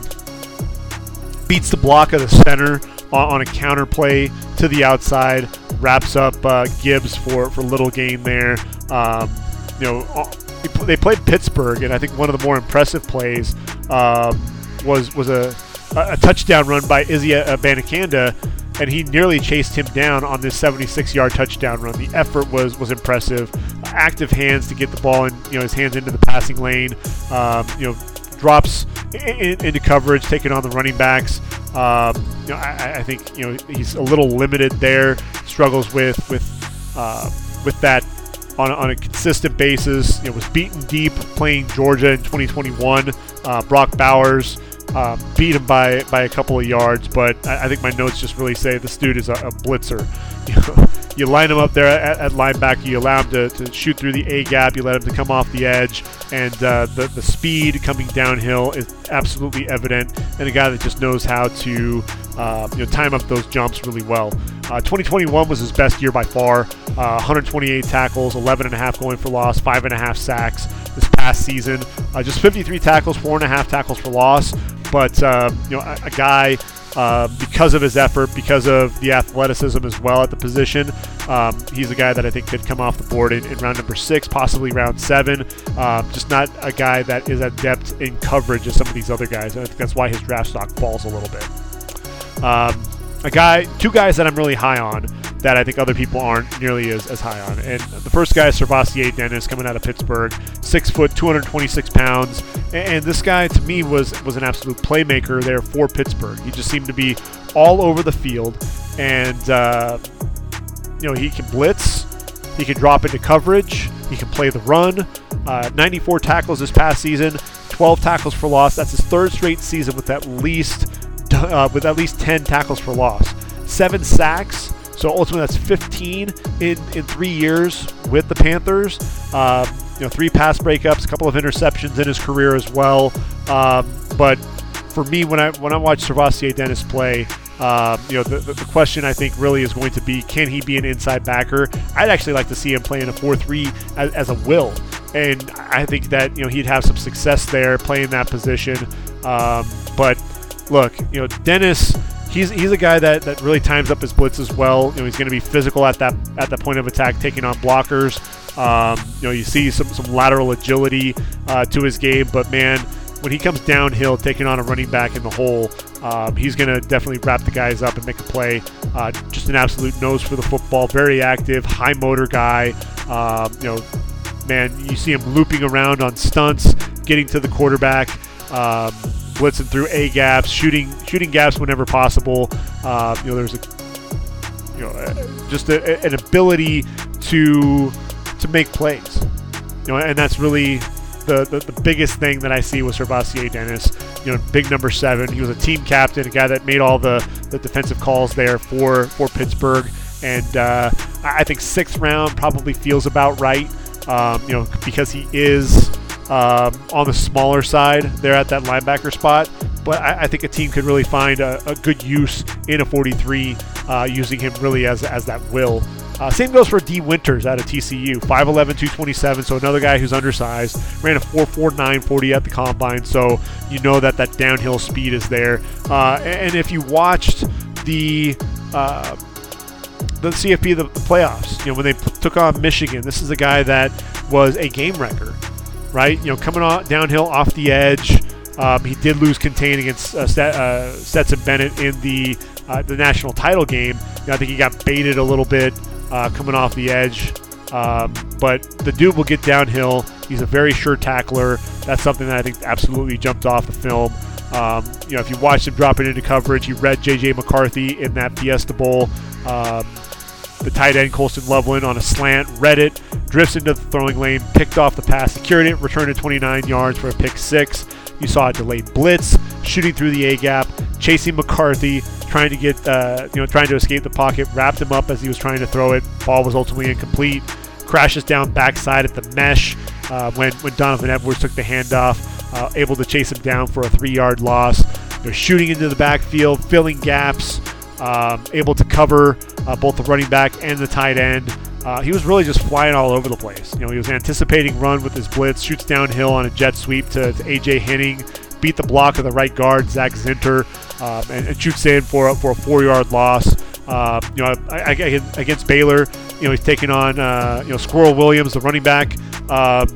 beats the block of the center on, on a counter play to the outside, wraps up uh, Gibbs for, for little gain there. Um, you know, they played Pittsburgh, and I think one of the more impressive plays um, was was a, a touchdown run by Izzy Abanikanda, and he nearly chased him down on this 76-yard touchdown run. The effort was was impressive. Active hands to get the ball and you know his hands into the passing lane. Um, you know, drops in, into coverage, taking on the running backs. Um, you know, I, I, think you know he's a little limited there. Struggles with with uh, with that on, on a consistent basis. You know, was beaten deep playing Georgia in 2021. Uh, Brock Bowers uh, beat him by by a couple of yards, but I, I, think my notes just really say this dude is a, a blitzer. You line him up there at, at, linebacker, you allow him to, to shoot through the A gap, you let him to come off the edge, and uh, the, the speed coming downhill is absolutely evident, and a guy that just knows how to uh, you know, time up those jumps really well. Uh, 2021 was his best year by far. Uh, 128 tackles, 11 and a half going for loss, five and a half sacks this past season. Uh, just 53 tackles, four and a half tackles for loss. But uh, you know, a, a guy uh, because of his effort, because of the athleticism as well at the position. Um, he's a guy that I think could come off the board in, in round number six, possibly round seven. Um, just not a guy that is adept in coverage as some of these other guys. And I think that's why his draft stock falls a little bit. Um, a guy, two guys that I'm really high on that I think other people aren't nearly as, as high on. And the first guy is SirVocea Dennis coming out of Pittsburgh, six foot, 226 pounds. And this guy to me was was an absolute playmaker there for Pittsburgh. He just seemed to be all over the field, and uh, you know he can blitz. He can drop into coverage. He can play the run. Uh, 94 tackles this past season, 12 tackles for loss. That's his third straight season with at least uh, with at least 10 tackles for loss. Seven sacks. So ultimately, that's 15 in, in three years with the Panthers. Um, you know, three pass breakups, a couple of interceptions in his career as well. Um, but for me, when I when I watch SirVocea Dennis play, um, you know, the, the, question I think really is going to be can he be an inside backer? I'd actually like to see him play in a 4 3 as, as, a will. And I think that, you know, he'd have some success there playing that position. Um, but look, you know, Dennis. He's, he's a guy that, that really times up his blitz as well. You know, he's going to be physical at that at that point of attack, taking on blockers. Um, you know, you see some, some lateral agility uh, to his game, but man, when he comes downhill, taking on a running back in the hole, um, he's going to definitely wrap the guys up and make a play. Uh, just an absolute nose for the football, very active, high motor guy. Um, you know, man, you see him looping around on stunts, getting to the quarterback, um, blitzing through a gaps, shooting shooting gaps whenever possible. Uh, you know, there's a you know uh, just a, an ability to to make plays. You know, and that's really the, the, the, biggest thing that I see was SirVocea Dennis. You know, big number seven. He was a team captain, a guy that made all the, the defensive calls there for for Pittsburgh. And uh, I think sixth round probably feels about right. Um, you know, because he is um, on the smaller side there at that linebacker spot. But I, I think a team could really find a, a good use in a 43, uh, using him really as as that will. Uh, same goes for Dee Winters out of TCU, 5'11", 227, so another guy who's undersized. Ran a 4'4", 40 at the combine, so you know that that downhill speed is there. Uh, and if you watched the uh, the CFP the playoffs, you know when they p- took on Michigan, this is a guy that was a game wrecker, right? You know coming on, downhill off the edge. Um, he did lose contain against uh, Stet- uh, Stetson Bennett in the uh, the national title game. You know, I think he got baited a little bit uh, coming off the edge. Um, but the dude will get downhill. He's a very sure tackler. That's something that I think absolutely jumped off the film. Um, you know, if you watched him dropping into coverage, he read J.J. McCarthy in that Fiesta Bowl. Um, the tight end Colston Loveland on a slant, read it, drifts into the throwing lane, picked off the pass, secured it, returned it 29 yards for a pick six. You saw a delayed blitz, shooting through the A gap, chasing McCarthy, trying to get, uh, you know, trying to escape the pocket, wrapped him up as he was trying to throw it. Ball was ultimately incomplete. Crashes down backside at the mesh uh, when when Donovan Edwards took the handoff, uh, able to chase him down for a three-yard loss. They're shooting into the backfield, filling gaps, um, able to cover uh, both the running back and the tight end. Uh, he was really just flying all over the place. You know, he was anticipating run with his blitz, shoots downhill on a jet sweep to, to AJ Henning, beat the block of the right guard Zak Zinter, um, and, and, shoots in for a, for a four-yard loss. Uh, you know, I, I, against Baylor, you know he's taking on uh, you know Sqwirl Williams, the running back. Um,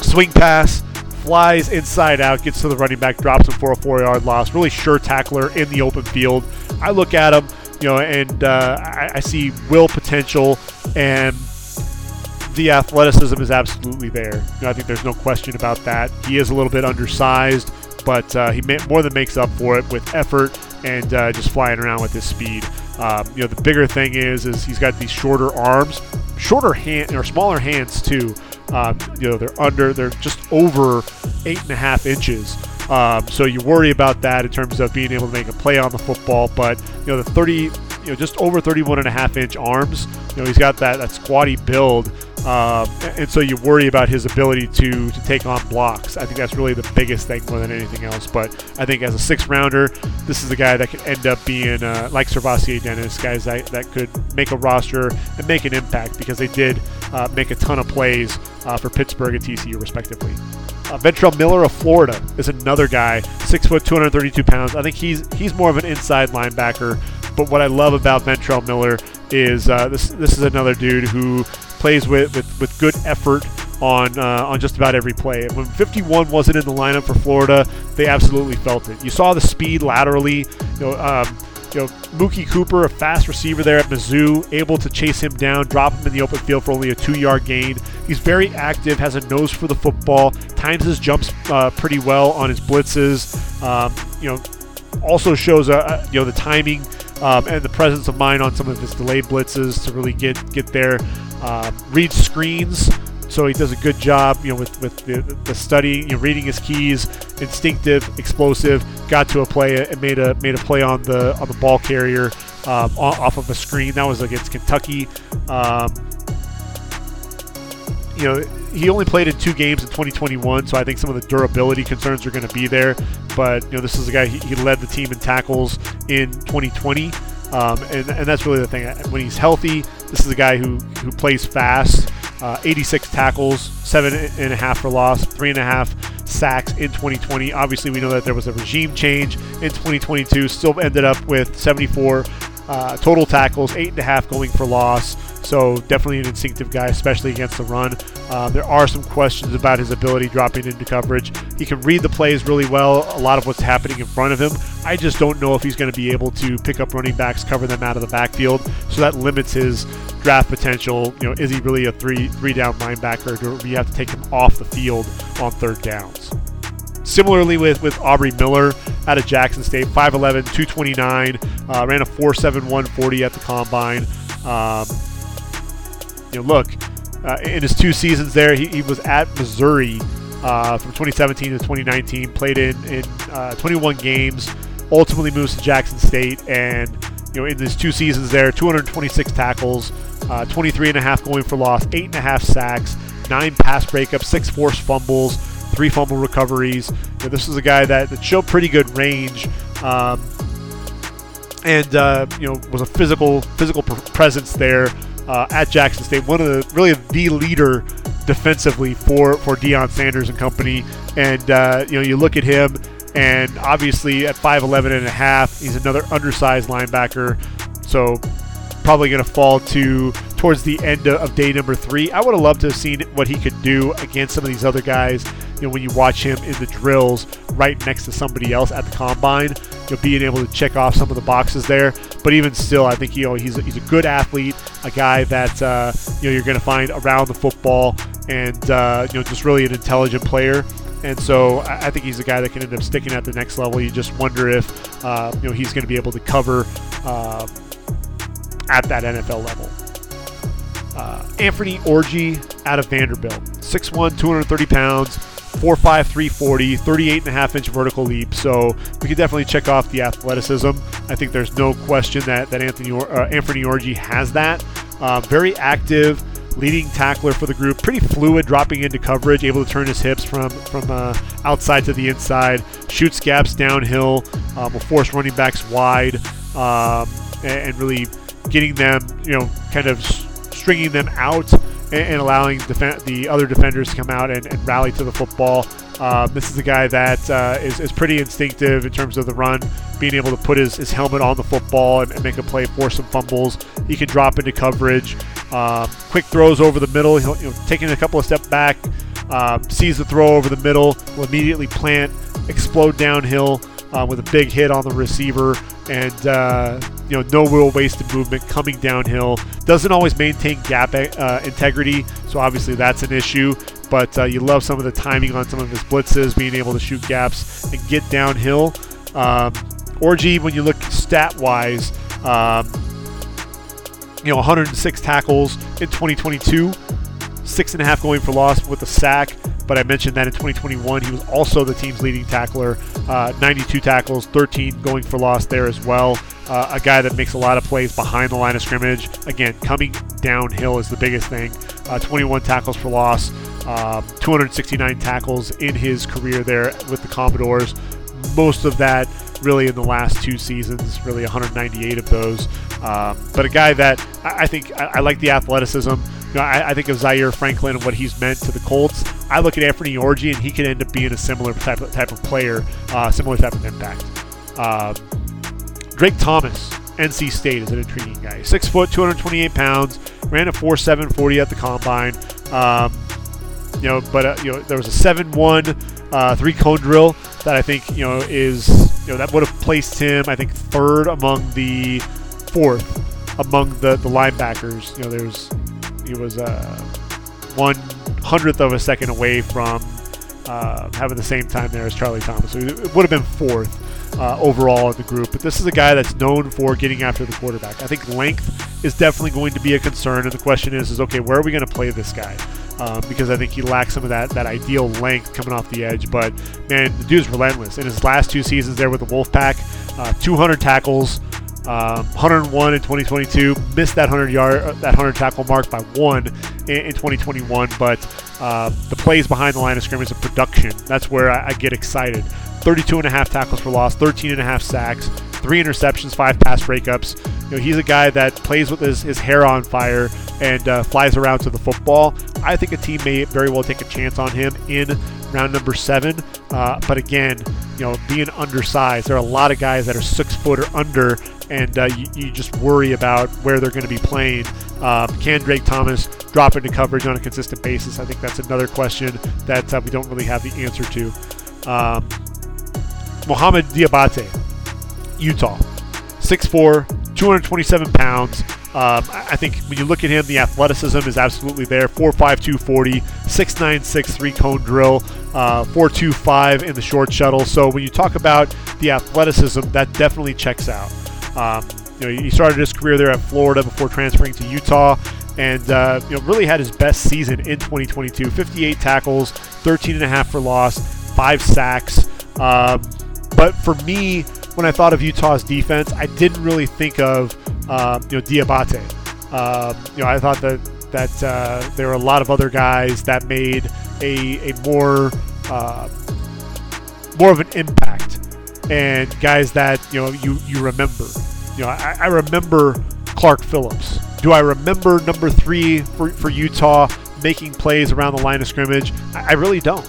swing pass, flies inside out, gets to the running back, drops him for a four-yard loss. Really sure tackler in the open field. I look at him, you know, and uh, I, I see will potential and the athleticism is absolutely there. You know, I think there's no question about that. He is a little bit undersized, but uh, he more than makes up for it with effort and uh, just flying around with his speed. Um, you know, the bigger thing is is he's got these shorter arms, shorter hand or smaller hands too. Um, you know, they're under, they're just over eight and a half inches. Um, so you worry about that in terms of being able to make a play on the football. But you know, the 30, you know, just over 31 and a half inch arms. You know, he's got that that squatty build um, and so you worry about his ability to to take on blocks. I think that's really the biggest thing more than anything else. But I think as a six rounder, this is the guy that could end up being uh, like SirVocea Dennis, guys that, that could make a roster and make an impact because they did uh, make a ton of plays uh, for Pittsburgh and TCU respectively. Uh, Ventrell Miller of Florida is another guy, six foot, 232 pounds. I think he's he's more of an inside linebacker. But what I love about Ventrell Miller is uh, this this is another dude who plays with, with, with good effort on uh, on just about every play. When 51 wasn't in the lineup for Florida, they absolutely felt it. You saw the speed laterally. You know, um, you know, Mookie Cooper, a fast receiver there at Mizzou, able to chase him down, drop him in the open field for only a two-yard gain. He's very active, has a nose for the football, times his jumps uh, pretty well on his blitzes. Um, you know, also shows a, a you know the timing um, and the presence of mind on some of his delayed blitzes to really get get there. Um, reads screens. So he does a good job, you know, with, with the, the studying, you know, reading his keys, instinctive, explosive. Got to a play and made a made a play on the on the ball carrier um, off of a screen. That was against Kentucky. Um, you know, he only played in two games in 2021, so I think some of the durability concerns are going to be there. But you know, this is a guy he, he led the team in tackles in 2020, um, and, and that's really the thing. When he's healthy, this is a guy who who plays fast. Uh, 86 tackles, seven and a half for loss, three and a half sacks in 2020. Obviously, we know that there was a regime change in 2022. Still ended up with 74 uh, total tackles, eight and a half going for loss. So definitely an instinctive guy, especially against the run. Uh, there are some questions about his ability dropping into coverage. He can read the plays really well. A lot of what's happening in front of him. I just don't know if he's going to be able to pick up running backs, cover them out of the backfield. So that limits his draft potential. You know, is he really a three three down linebacker, do we have to take him off the field on third downs? Similarly with, with Aubrey Miller out of Jackson State, 5'11", 229, uh, ran a 4.71 40 at the combine. Um, you know, look, uh, in his two seasons there, he, he was at Missouri uh, from 2017 to 2019, played in, in uh, 21 games, ultimately moves to Jackson State, and you know, in his two seasons there, 226 tackles, uh, 23 and a half going for loss, eight and a half sacks, nine pass breakups, six forced fumbles, three fumble recoveries. You know, this is a guy that, that showed pretty good range. Um, and uh, you know was a physical physical presence there uh, at Jackson State. One of the really the leader defensively for for Deion Sanders and company. And uh, you know you look at him, and obviously at 5'11 and a half, he's another undersized linebacker. So probably going to fall to towards the end of day number three. I would have loved to have seen what he could do against some of these other guys. You know, when you watch him in the drills right next to somebody else at the combine, you know, being able to check off some of the boxes there. But even still, I think you know he's a, he's a good athlete, a guy that uh, you know you're going to find around the football, and uh, you know just really an intelligent player. And so I think he's a guy that can end up sticking at the next level. You just wonder if uh, you know he's going to be able to cover uh, at that NFL level. Uh, Anthony Orji out of Vanderbilt, 6'1", 230 pounds, 4'5", 340, 38 and a half inch vertical leap. So we can definitely check off the athleticism. I think there's no question that that Anthony uh, Anthony Orji has that. Uh, very active, leading tackler for the group. Pretty fluid, dropping into coverage, able to turn his hips from from uh, outside to the inside. Shoots gaps downhill. Um, will force running backs wide, um, and, and really getting them, you know, kind of stringing them out and, allowing def- the other defenders to come out and, and rally to the football. Uh, this is a guy that uh, is is, pretty instinctive in terms of the run, being able to put his, his helmet on the football and, and make a play, for some fumbles. He can drop into coverage, um, quick throws over the middle. He'll, you know, taking a couple of steps back, um, sees the throw over the middle, will immediately plant, explode downhill uh, with a big hit on the receiver, and uh, you know no real wasted movement coming downhill. Doesn't always maintain gap uh, integrity, so obviously that's an issue. But uh, you love some of the timing on some of his blitzes, being able to shoot gaps and get downhill. Um, Orji, when you look stat wise, um, you know 106 tackles in 2022, six and a half going for loss with a sack. But I mentioned that in 2021, he was also the team's leading tackler, uh, 92 tackles, 13 going for loss there as well. Uh, a guy that makes a lot of plays behind the line of scrimmage. Again, coming downhill is the biggest thing. Uh, 21 tackles for loss, um, 269 tackles in his career there with the Commodores. Most of that really in the last two seasons, really 198 of those. Um, but a guy that I, I think I, I like the athleticism. You know, I, I, think of Zaire Franklin and what he's meant to the Colts. I look at Anthony Orji, and he could end up being a similar type of, type of player, uh, similar type of impact. Um, Drake Thomas, NC State, is an intriguing guy. Six foot, 228 pounds, ran a 4.740 at the combine. Um, you know, but uh, you know, there was a 7-1 uh, three cone drill that I think you know is you know that would have placed him, I think, third among the fourth among the the linebackers. You know, there's he was uh, one hundredth of a second away from uh, having the same time there as Charlie Thomas. It would have been fourth. uh, overall in the group. But this is a guy that's known for getting after the quarterback. I think length is definitely going to be a concern, and the question is, is okay, where are we going to play this guy? Um, because I think he lacks some of that that ideal length coming off the edge. But man, the dude's relentless. In his last two seasons there with the Wolfpack, uh, 200 tackles, um, 101 in 2022. Missed that 100 yard, uh, that 100 tackle mark by one in, in 2021. But uh, the plays behind the line of scrimmage, the production, that's where I, I get excited. 32 and a half tackles for loss, 13 and a half sacks, three interceptions, five pass breakups. You know, he's a guy that plays with his, his hair on fire and uh, flies around to the football. I think a team may very well take a chance on him in round number seven. Uh, but again, you know, being undersized, there are a lot of guys that are six foot or under, and uh, you, you, just worry about where they're going to be playing. Um, can Drake Thomas drop into coverage on a consistent basis? I think that's another question that uh, we don't really have the answer to. Um, Mohamoud Diabate, Utah, 6'4, 227 pounds. Um, I think when you look at him, the athleticism is absolutely there. 4'5", 240, 6'9", 6'3", cone drill, uh, 4'2", in the short shuttle. So when you talk about the athleticism, that definitely checks out. Um, you know, he started his career there at Florida before transferring to Utah, and uh, you know really had his best season in 2022. 58 tackles, 13 and a half for loss, five sacks. Um, but for me, when I thought of Utah's defense, I didn't really think of uh, you know Diabate. Um, you know, I thought that that uh, there were a lot of other guys that made a, a more uh, more of an impact, and guys that you know you you remember. You know, I, I remember Clark Phillips. Do I remember number three for, for Utah making plays around the line of scrimmage? I, I really don't.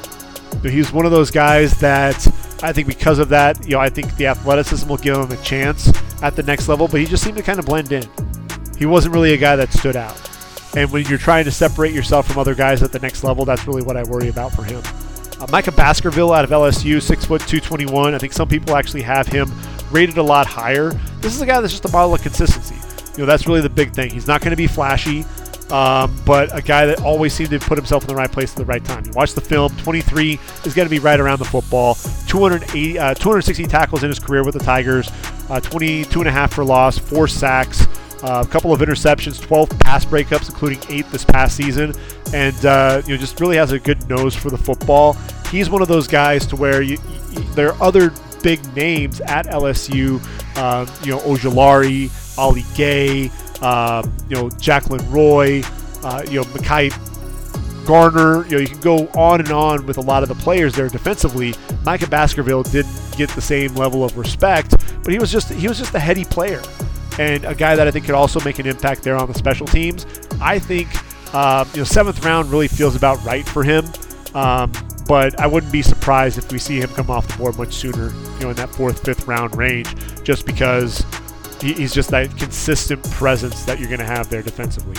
You know, he's one of those guys that I think because of that, you know, I think the athleticism will give him a chance at the next level, but he just seemed to kind of blend in. He wasn't really a guy that stood out. And when you're trying to separate yourself from other guys at the next level, that's really what I worry about for him. Uh, Micah Baskerville out of LSU, six foot two twenty one. I think some people actually have him rated a lot higher. This is a guy that's just a model of consistency. You know, that's really the big thing. He's not going to be flashy. Um, but a guy that always seemed to put himself in the right place at the right time. You watch the film, 23 is going to be right around the football. 280, uh, 260 tackles in his career with the Tigers, uh, 22 and a half for loss, four sacks, a couple of interceptions, 12 pass breakups, including eight this past season, and uh, you know just really has a good nose for the football. He's one of those guys to where you, you, there are other big names at LSU, um, you know Ojulari, Ali Gaye, um, you know, Jaquelin Roy, uh, you know, Mekhi Garner. You know, you can go on and on with a lot of the players there defensively. Micah Baskerville didn't get the same level of respect, but he was just he was just a heady player and a guy that I think could also make an impact there on the special teams. I think uh, you know seventh round really feels about right for him. Um, but I wouldn't be surprised if we see him come off the board much sooner, you know, in that fourth, fifth round range, just because he's just that consistent presence that you're going to have there defensively.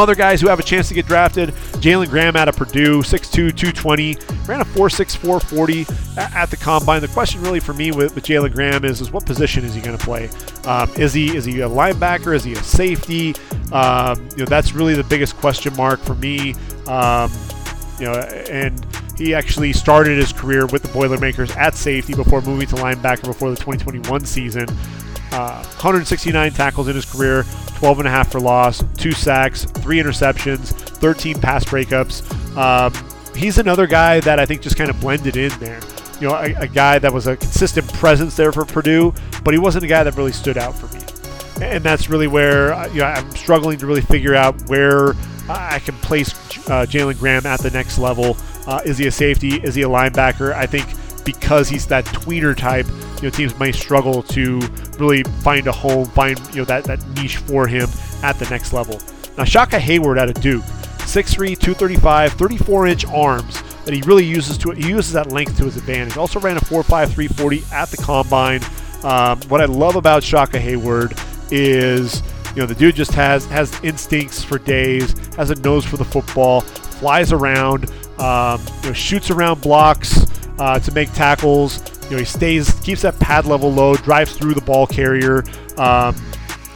Other guys who have a chance to get drafted Jalen Graham out of Purdue, 6'2, 220, ran a 4'6, 440 at the combine. The question really for me with, with Jalen Graham is, is what position is he going to play? Um, is he is he a linebacker? Is he a safety? Um, you know, that's really the biggest question mark for me. Um, you know, and he actually started his career with the Boilermakers at safety before moving to linebacker before the 2021 season. Uh, 169 tackles in his career, 12 and a half for loss, two sacks, three interceptions, 13 pass breakups. Um, he's another guy that I think just kind of blended in there. You know, a, a, guy that was a consistent presence there for Purdue, but he wasn't a guy that really stood out for me. And that's really where uh, you know, I'm struggling to really figure out where I can place uh, Jalen Graham at the next level. Uh, is he a safety? Is he a linebacker? I think because he's that tweener type, you know, teams might struggle to really find a home, find you know that, that niche for him at the next level. Now Shaka Heyward out of Duke, 6'3", 235, 34 inch arms that he really uses to he uses that length to his advantage. Also ran a 4'5", 340 at the combine. Um, what I love about Shaka Heyward is you know the dude just has has instincts for days, has a nose for the football, flies around, um, you know, shoots around blocks uh, to make tackles. You know, he stays, keeps that pad level low, drives through the ball carrier. Um,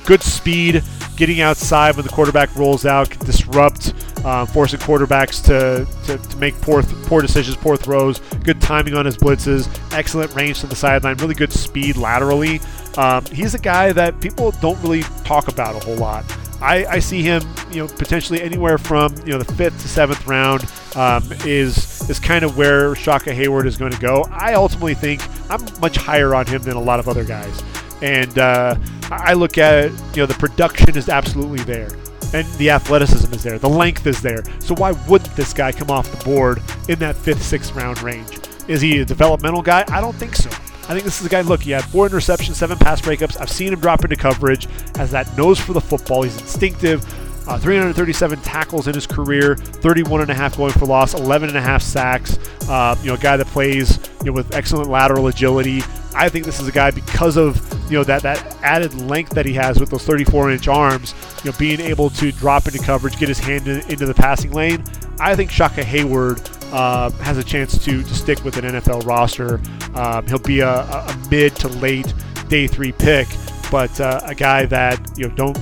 good speed, getting outside when the quarterback rolls out, can disrupt um, forcing quarterbacks to, to, to, make poor poor decisions, poor throws. Good timing on his blitzes, excellent range to the sideline, really good speed laterally. Um, he's a guy that people don't really talk about a whole lot. I, I, see him, you know, potentially anywhere from you know the fifth to seventh round um, is is kind of where Shaka Heyward is going to go. I ultimately think I'm much higher on him than a lot of other guys, and uh, I look at it, you know, the production is absolutely there and the athleticism is there, the length is there. So why wouldn't this guy come off the board in that fifth, sixth round range? Is he a developmental guy? I don't think so. I think this is a guy. Look, he had four interceptions, seven pass breakups. I've seen him drop into coverage. Has that nose for the football. He's instinctive. Uh, 337 tackles in his career, 31 and a half going for loss, 11 and a half sacks. Uh, you know, a guy that plays you know, with excellent lateral agility. I think this is a guy because of you know that that added length that he has with those 34 inch arms. You know, being able to drop into coverage, get his hand in, into the passing lane. I think Shaka Heyward uh, has a chance to, to stick with an NFL roster. Um, he'll be a, a, mid to late day three pick, but uh, a guy that you know don't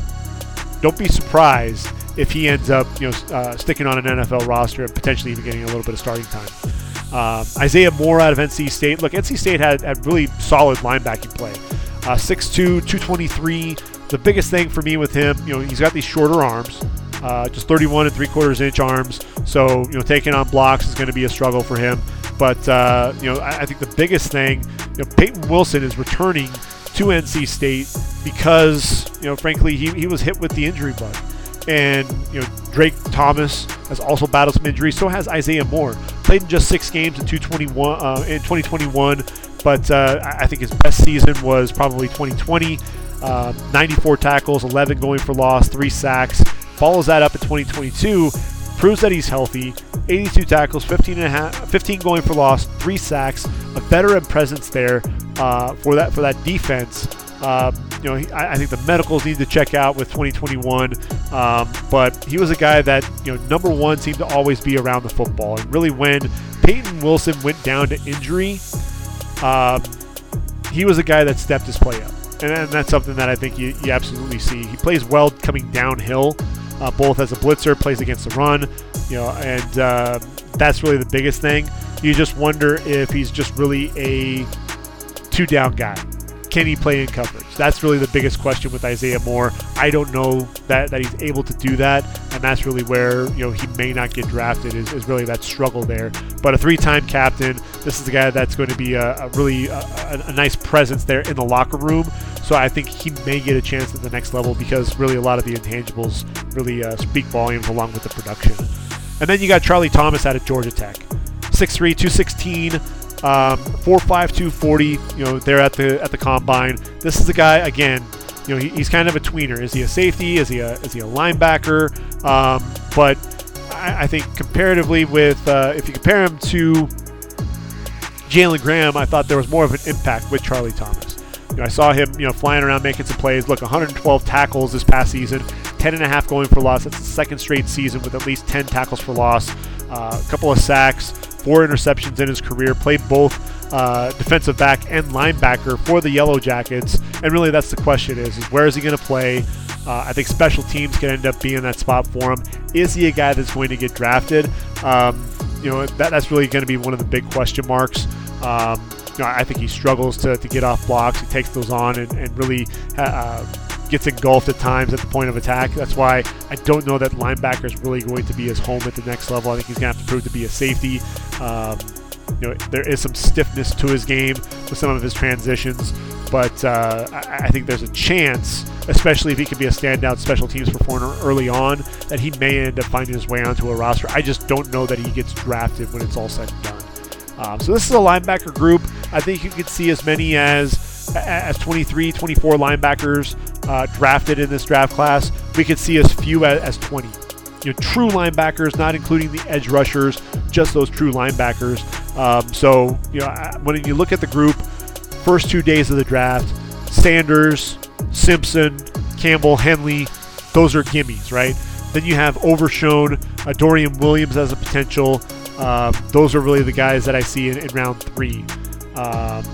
don't be surprised if he ends up you know uh, sticking on an NFL roster and potentially even getting a little bit of starting time. Um, Isaiah Moore out of NC State. Look, NC State had, had really solid linebacking play. Uh, 6'2", 223. The biggest thing for me with him, you know, he's got these shorter arms, uh, just 31 and three quarters inch arms. So, you know, taking on blocks is going to be a struggle for him. But, uh, you know, I, I, think the biggest thing, you know, Peyton Wilson is returning to NC State because, you know, frankly, he, he was hit with the injury bug. And, you know, Drake Thomas has also battled some injuries. So has Isaiah Moore. Played in just six games in 221 uh, in 2021, but uh, I think his best season was probably 2020. Uh, 94 tackles, 11 going for loss, three sacks. Follows that up in 2022, proves that he's healthy. 82 tackles, 15 and a half, 15 going for loss, three sacks, a veteran presence there uh, for that for that defense. Um, you know, I, I, think the medicals need to check out with 2021. Um, but he was a guy that, you know, number one seemed to always be around the football. And really, when Peyton Wilson went down to injury, um, he was a guy that stepped his play up. And, and that's something that I think you, you, absolutely see. He plays well coming downhill, uh, both as a blitzer, plays against the run, you know, and uh, that's really the biggest thing. You just wonder if he's just really a two down guy can he play in coverage? That's really the biggest question with Isaiah Moore. I don't know that, that he's able to do that, and that's really where you know he may not get drafted is, is really that struggle there. But a three-time captain, this is a guy that's going to be a, a really a, a, nice presence there in the locker room. So I think he may get a chance at the next level because really a lot of the intangibles really uh, speak volumes along with the production. And then you got Charlie Thomas out of Georgia Tech, 6'3", 216 um, four five two forty. You know, they're at the at the combine. This is a guy again. You know, he, he's kind of a tweener. Is he a safety? Is he a is he a linebacker? Um, but I, I, think comparatively with uh, if you compare him to Jalen Graham, I thought there was more of an impact with Charlie Thomas. You know, I saw him, you know, flying around making some plays. Look, 112 tackles this past season, 10 and a half going for loss. That's the second straight season with at least 10 tackles for loss. Uh, a couple of sacks, four interceptions in his career, played both uh, defensive back and linebacker for the Yellow Jackets. And really, that's the question: is, is where is he going to play? Uh, I think special teams can end up being that spot for him. Is he a guy that's going to get drafted? Um, you know, that, that's really going to be one of the big question marks. Um, you know, I think he struggles to, to get off blocks. He takes those on and, and really uh, gets engulfed at times at the point of attack. That's why I don't know that linebacker is really going to be his home at the next level. I think he's going to have to prove to be a safety. Um, you know, there is some stiffness to his game with some of his transitions, but uh, I, I, think there's a chance, especially if he can be a standout special teams performer early on, that he may end up finding his way onto a roster. I just don't know that he gets drafted when it's all said and done. Um, so this is a linebacker group. I think you could see as many as as 23, 24 linebackers uh, drafted in this draft class, we could see as few as, as 20. You know, true linebackers, not including the edge rushers, just those true linebackers. Um, so, you know, when you look at the group, first two days of the draft, Sanders, Simpson, Campbell, Henley, those are gimmies, right? Then you have Overshown, uh, Dorian Williams as a potential. Um, those are really the guys that I see in, in round three. Um,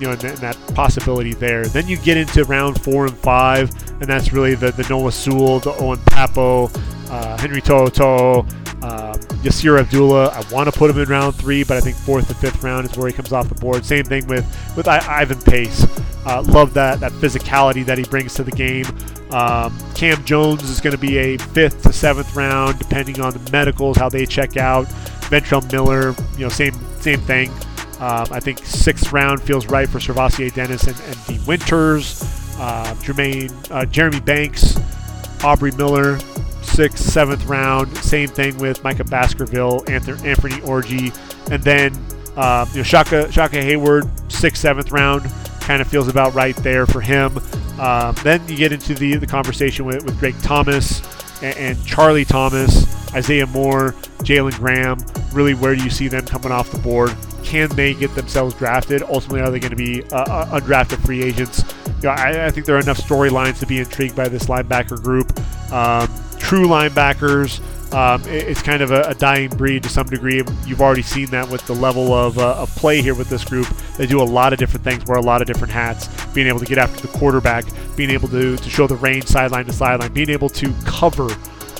you know, and, and, that possibility there. Then you get into round four and five, and that's really the, the Noah Sewell, the Owen Pappoe, uh, Henry To'oTo'o, um, Yasir Abdullah. I want to put him in round three, but I think fourth and fifth round is where he comes off the board. Same thing with with I- Ivan Pace. Uh, love that that physicality that he brings to the game. Um, Cam Jones is going to be a fifth to seventh round, depending on the medicals, how they check out. Ventrell Miller, you know, same same thing. Um, I think sixth round feels right for SirVocea Dennis and, and Dean Winters, uh, Jermaine, uh, Jeremy Banks, Aubrey Miller, sixth, seventh round. Same thing with Micah Baskerville, Anthony, Anthony Orji, and then um, you know Shaka Shaka Heyward, sixth, seventh round, kind of feels about right there for him. Um, then you get into the the conversation with, with Drake Thomas and, and Charlie Thomas, Isaiah Moore, Jalen Graham. Really, where do you see them coming off the board? Can they get themselves drafted? Ultimately, are they going to be uh, uh, undrafted free agents? You know, I, I, think there are enough storylines to be intrigued by this linebacker group. Um, true linebackers. Um, it, it's kind of a, a, dying breed to some degree. You've already seen that with the level of, uh, of play here with this group. They do a lot of different things, wear a lot of different hats. Being able to get after the quarterback, being able to, to show the range sideline to sideline, being able to cover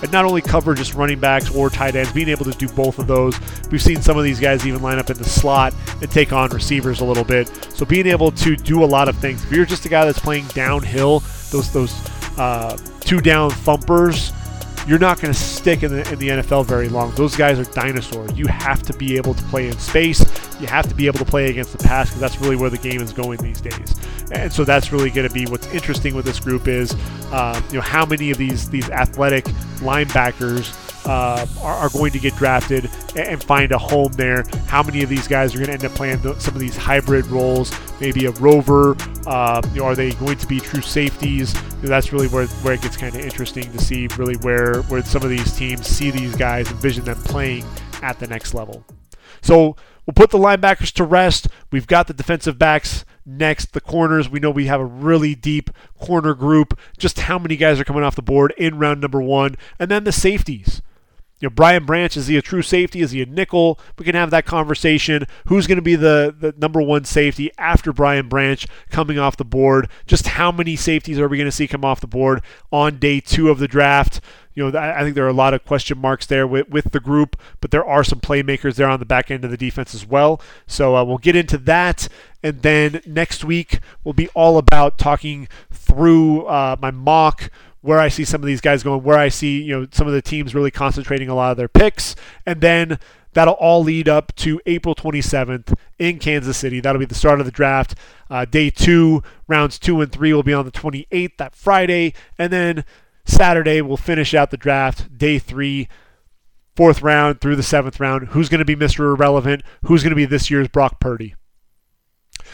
and not only cover just running backs or tight ends, being able to do both of those. We've seen some of these guys even line up in the slot and take on receivers a little bit. So being able to do a lot of things. If you're just a guy that's playing downhill, those those uh, two down thumpers you're not going to stick in the, in the NFL very long. Those guys are dinosaurs. You have to be able to play in space. You have to be able to play against the pass because that's really where the game is going these days. And so that's really going to be what's interesting with this group is, uh, you know, how many of these these athletic linebackers uh, are, are, going to get drafted and, find a home there. How many of these guys are going to end up playing the, some of these hybrid roles? Maybe a rover. Uh, you know, are they going to be true safeties? You know, that's really where, where it gets kind of interesting to see really where where some of these teams see these guys, envision them playing at the next level. So we'll put the linebackers to rest. We've got the defensive backs next. The corners, we know we have a really deep corner group. Just how many guys are coming off the board in round number one, and then the safeties you know, Brian Branch, is he a true safety? Is he a nickel? We can have that conversation. Who's going to be the, the number one safety after Brian Branch coming off the board? Just how many safeties are we going to see come off the board on day two of the draft? You know, I think there are a lot of question marks there with, with the group, but there are some playmakers there on the back end of the defense as well. So uh, we'll get into that. And then next week, we'll be all about talking through uh, my mock where I see some of these guys going, where I see you know some of the teams really concentrating a lot of their picks, and then that'll all lead up to April 27th in Kansas City. That'll be the start of the draft. Uh, day two, rounds two and three will be on the 28th, that Friday, and then Saturday we'll finish out the draft. Day three, fourth round through the seventh round. Who's going to be Mr. Irrelevant? Who's going to be this year's Brock Purdy?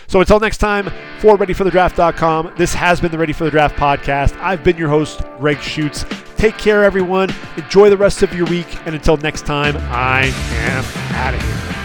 So until next time, for ReadyForTheDraft.com, this has been the Ready for the Draft podcast. I've been your host, Gregg Schutze. Take care, everyone. Enjoy the rest of your week. And until next time, I am out of here.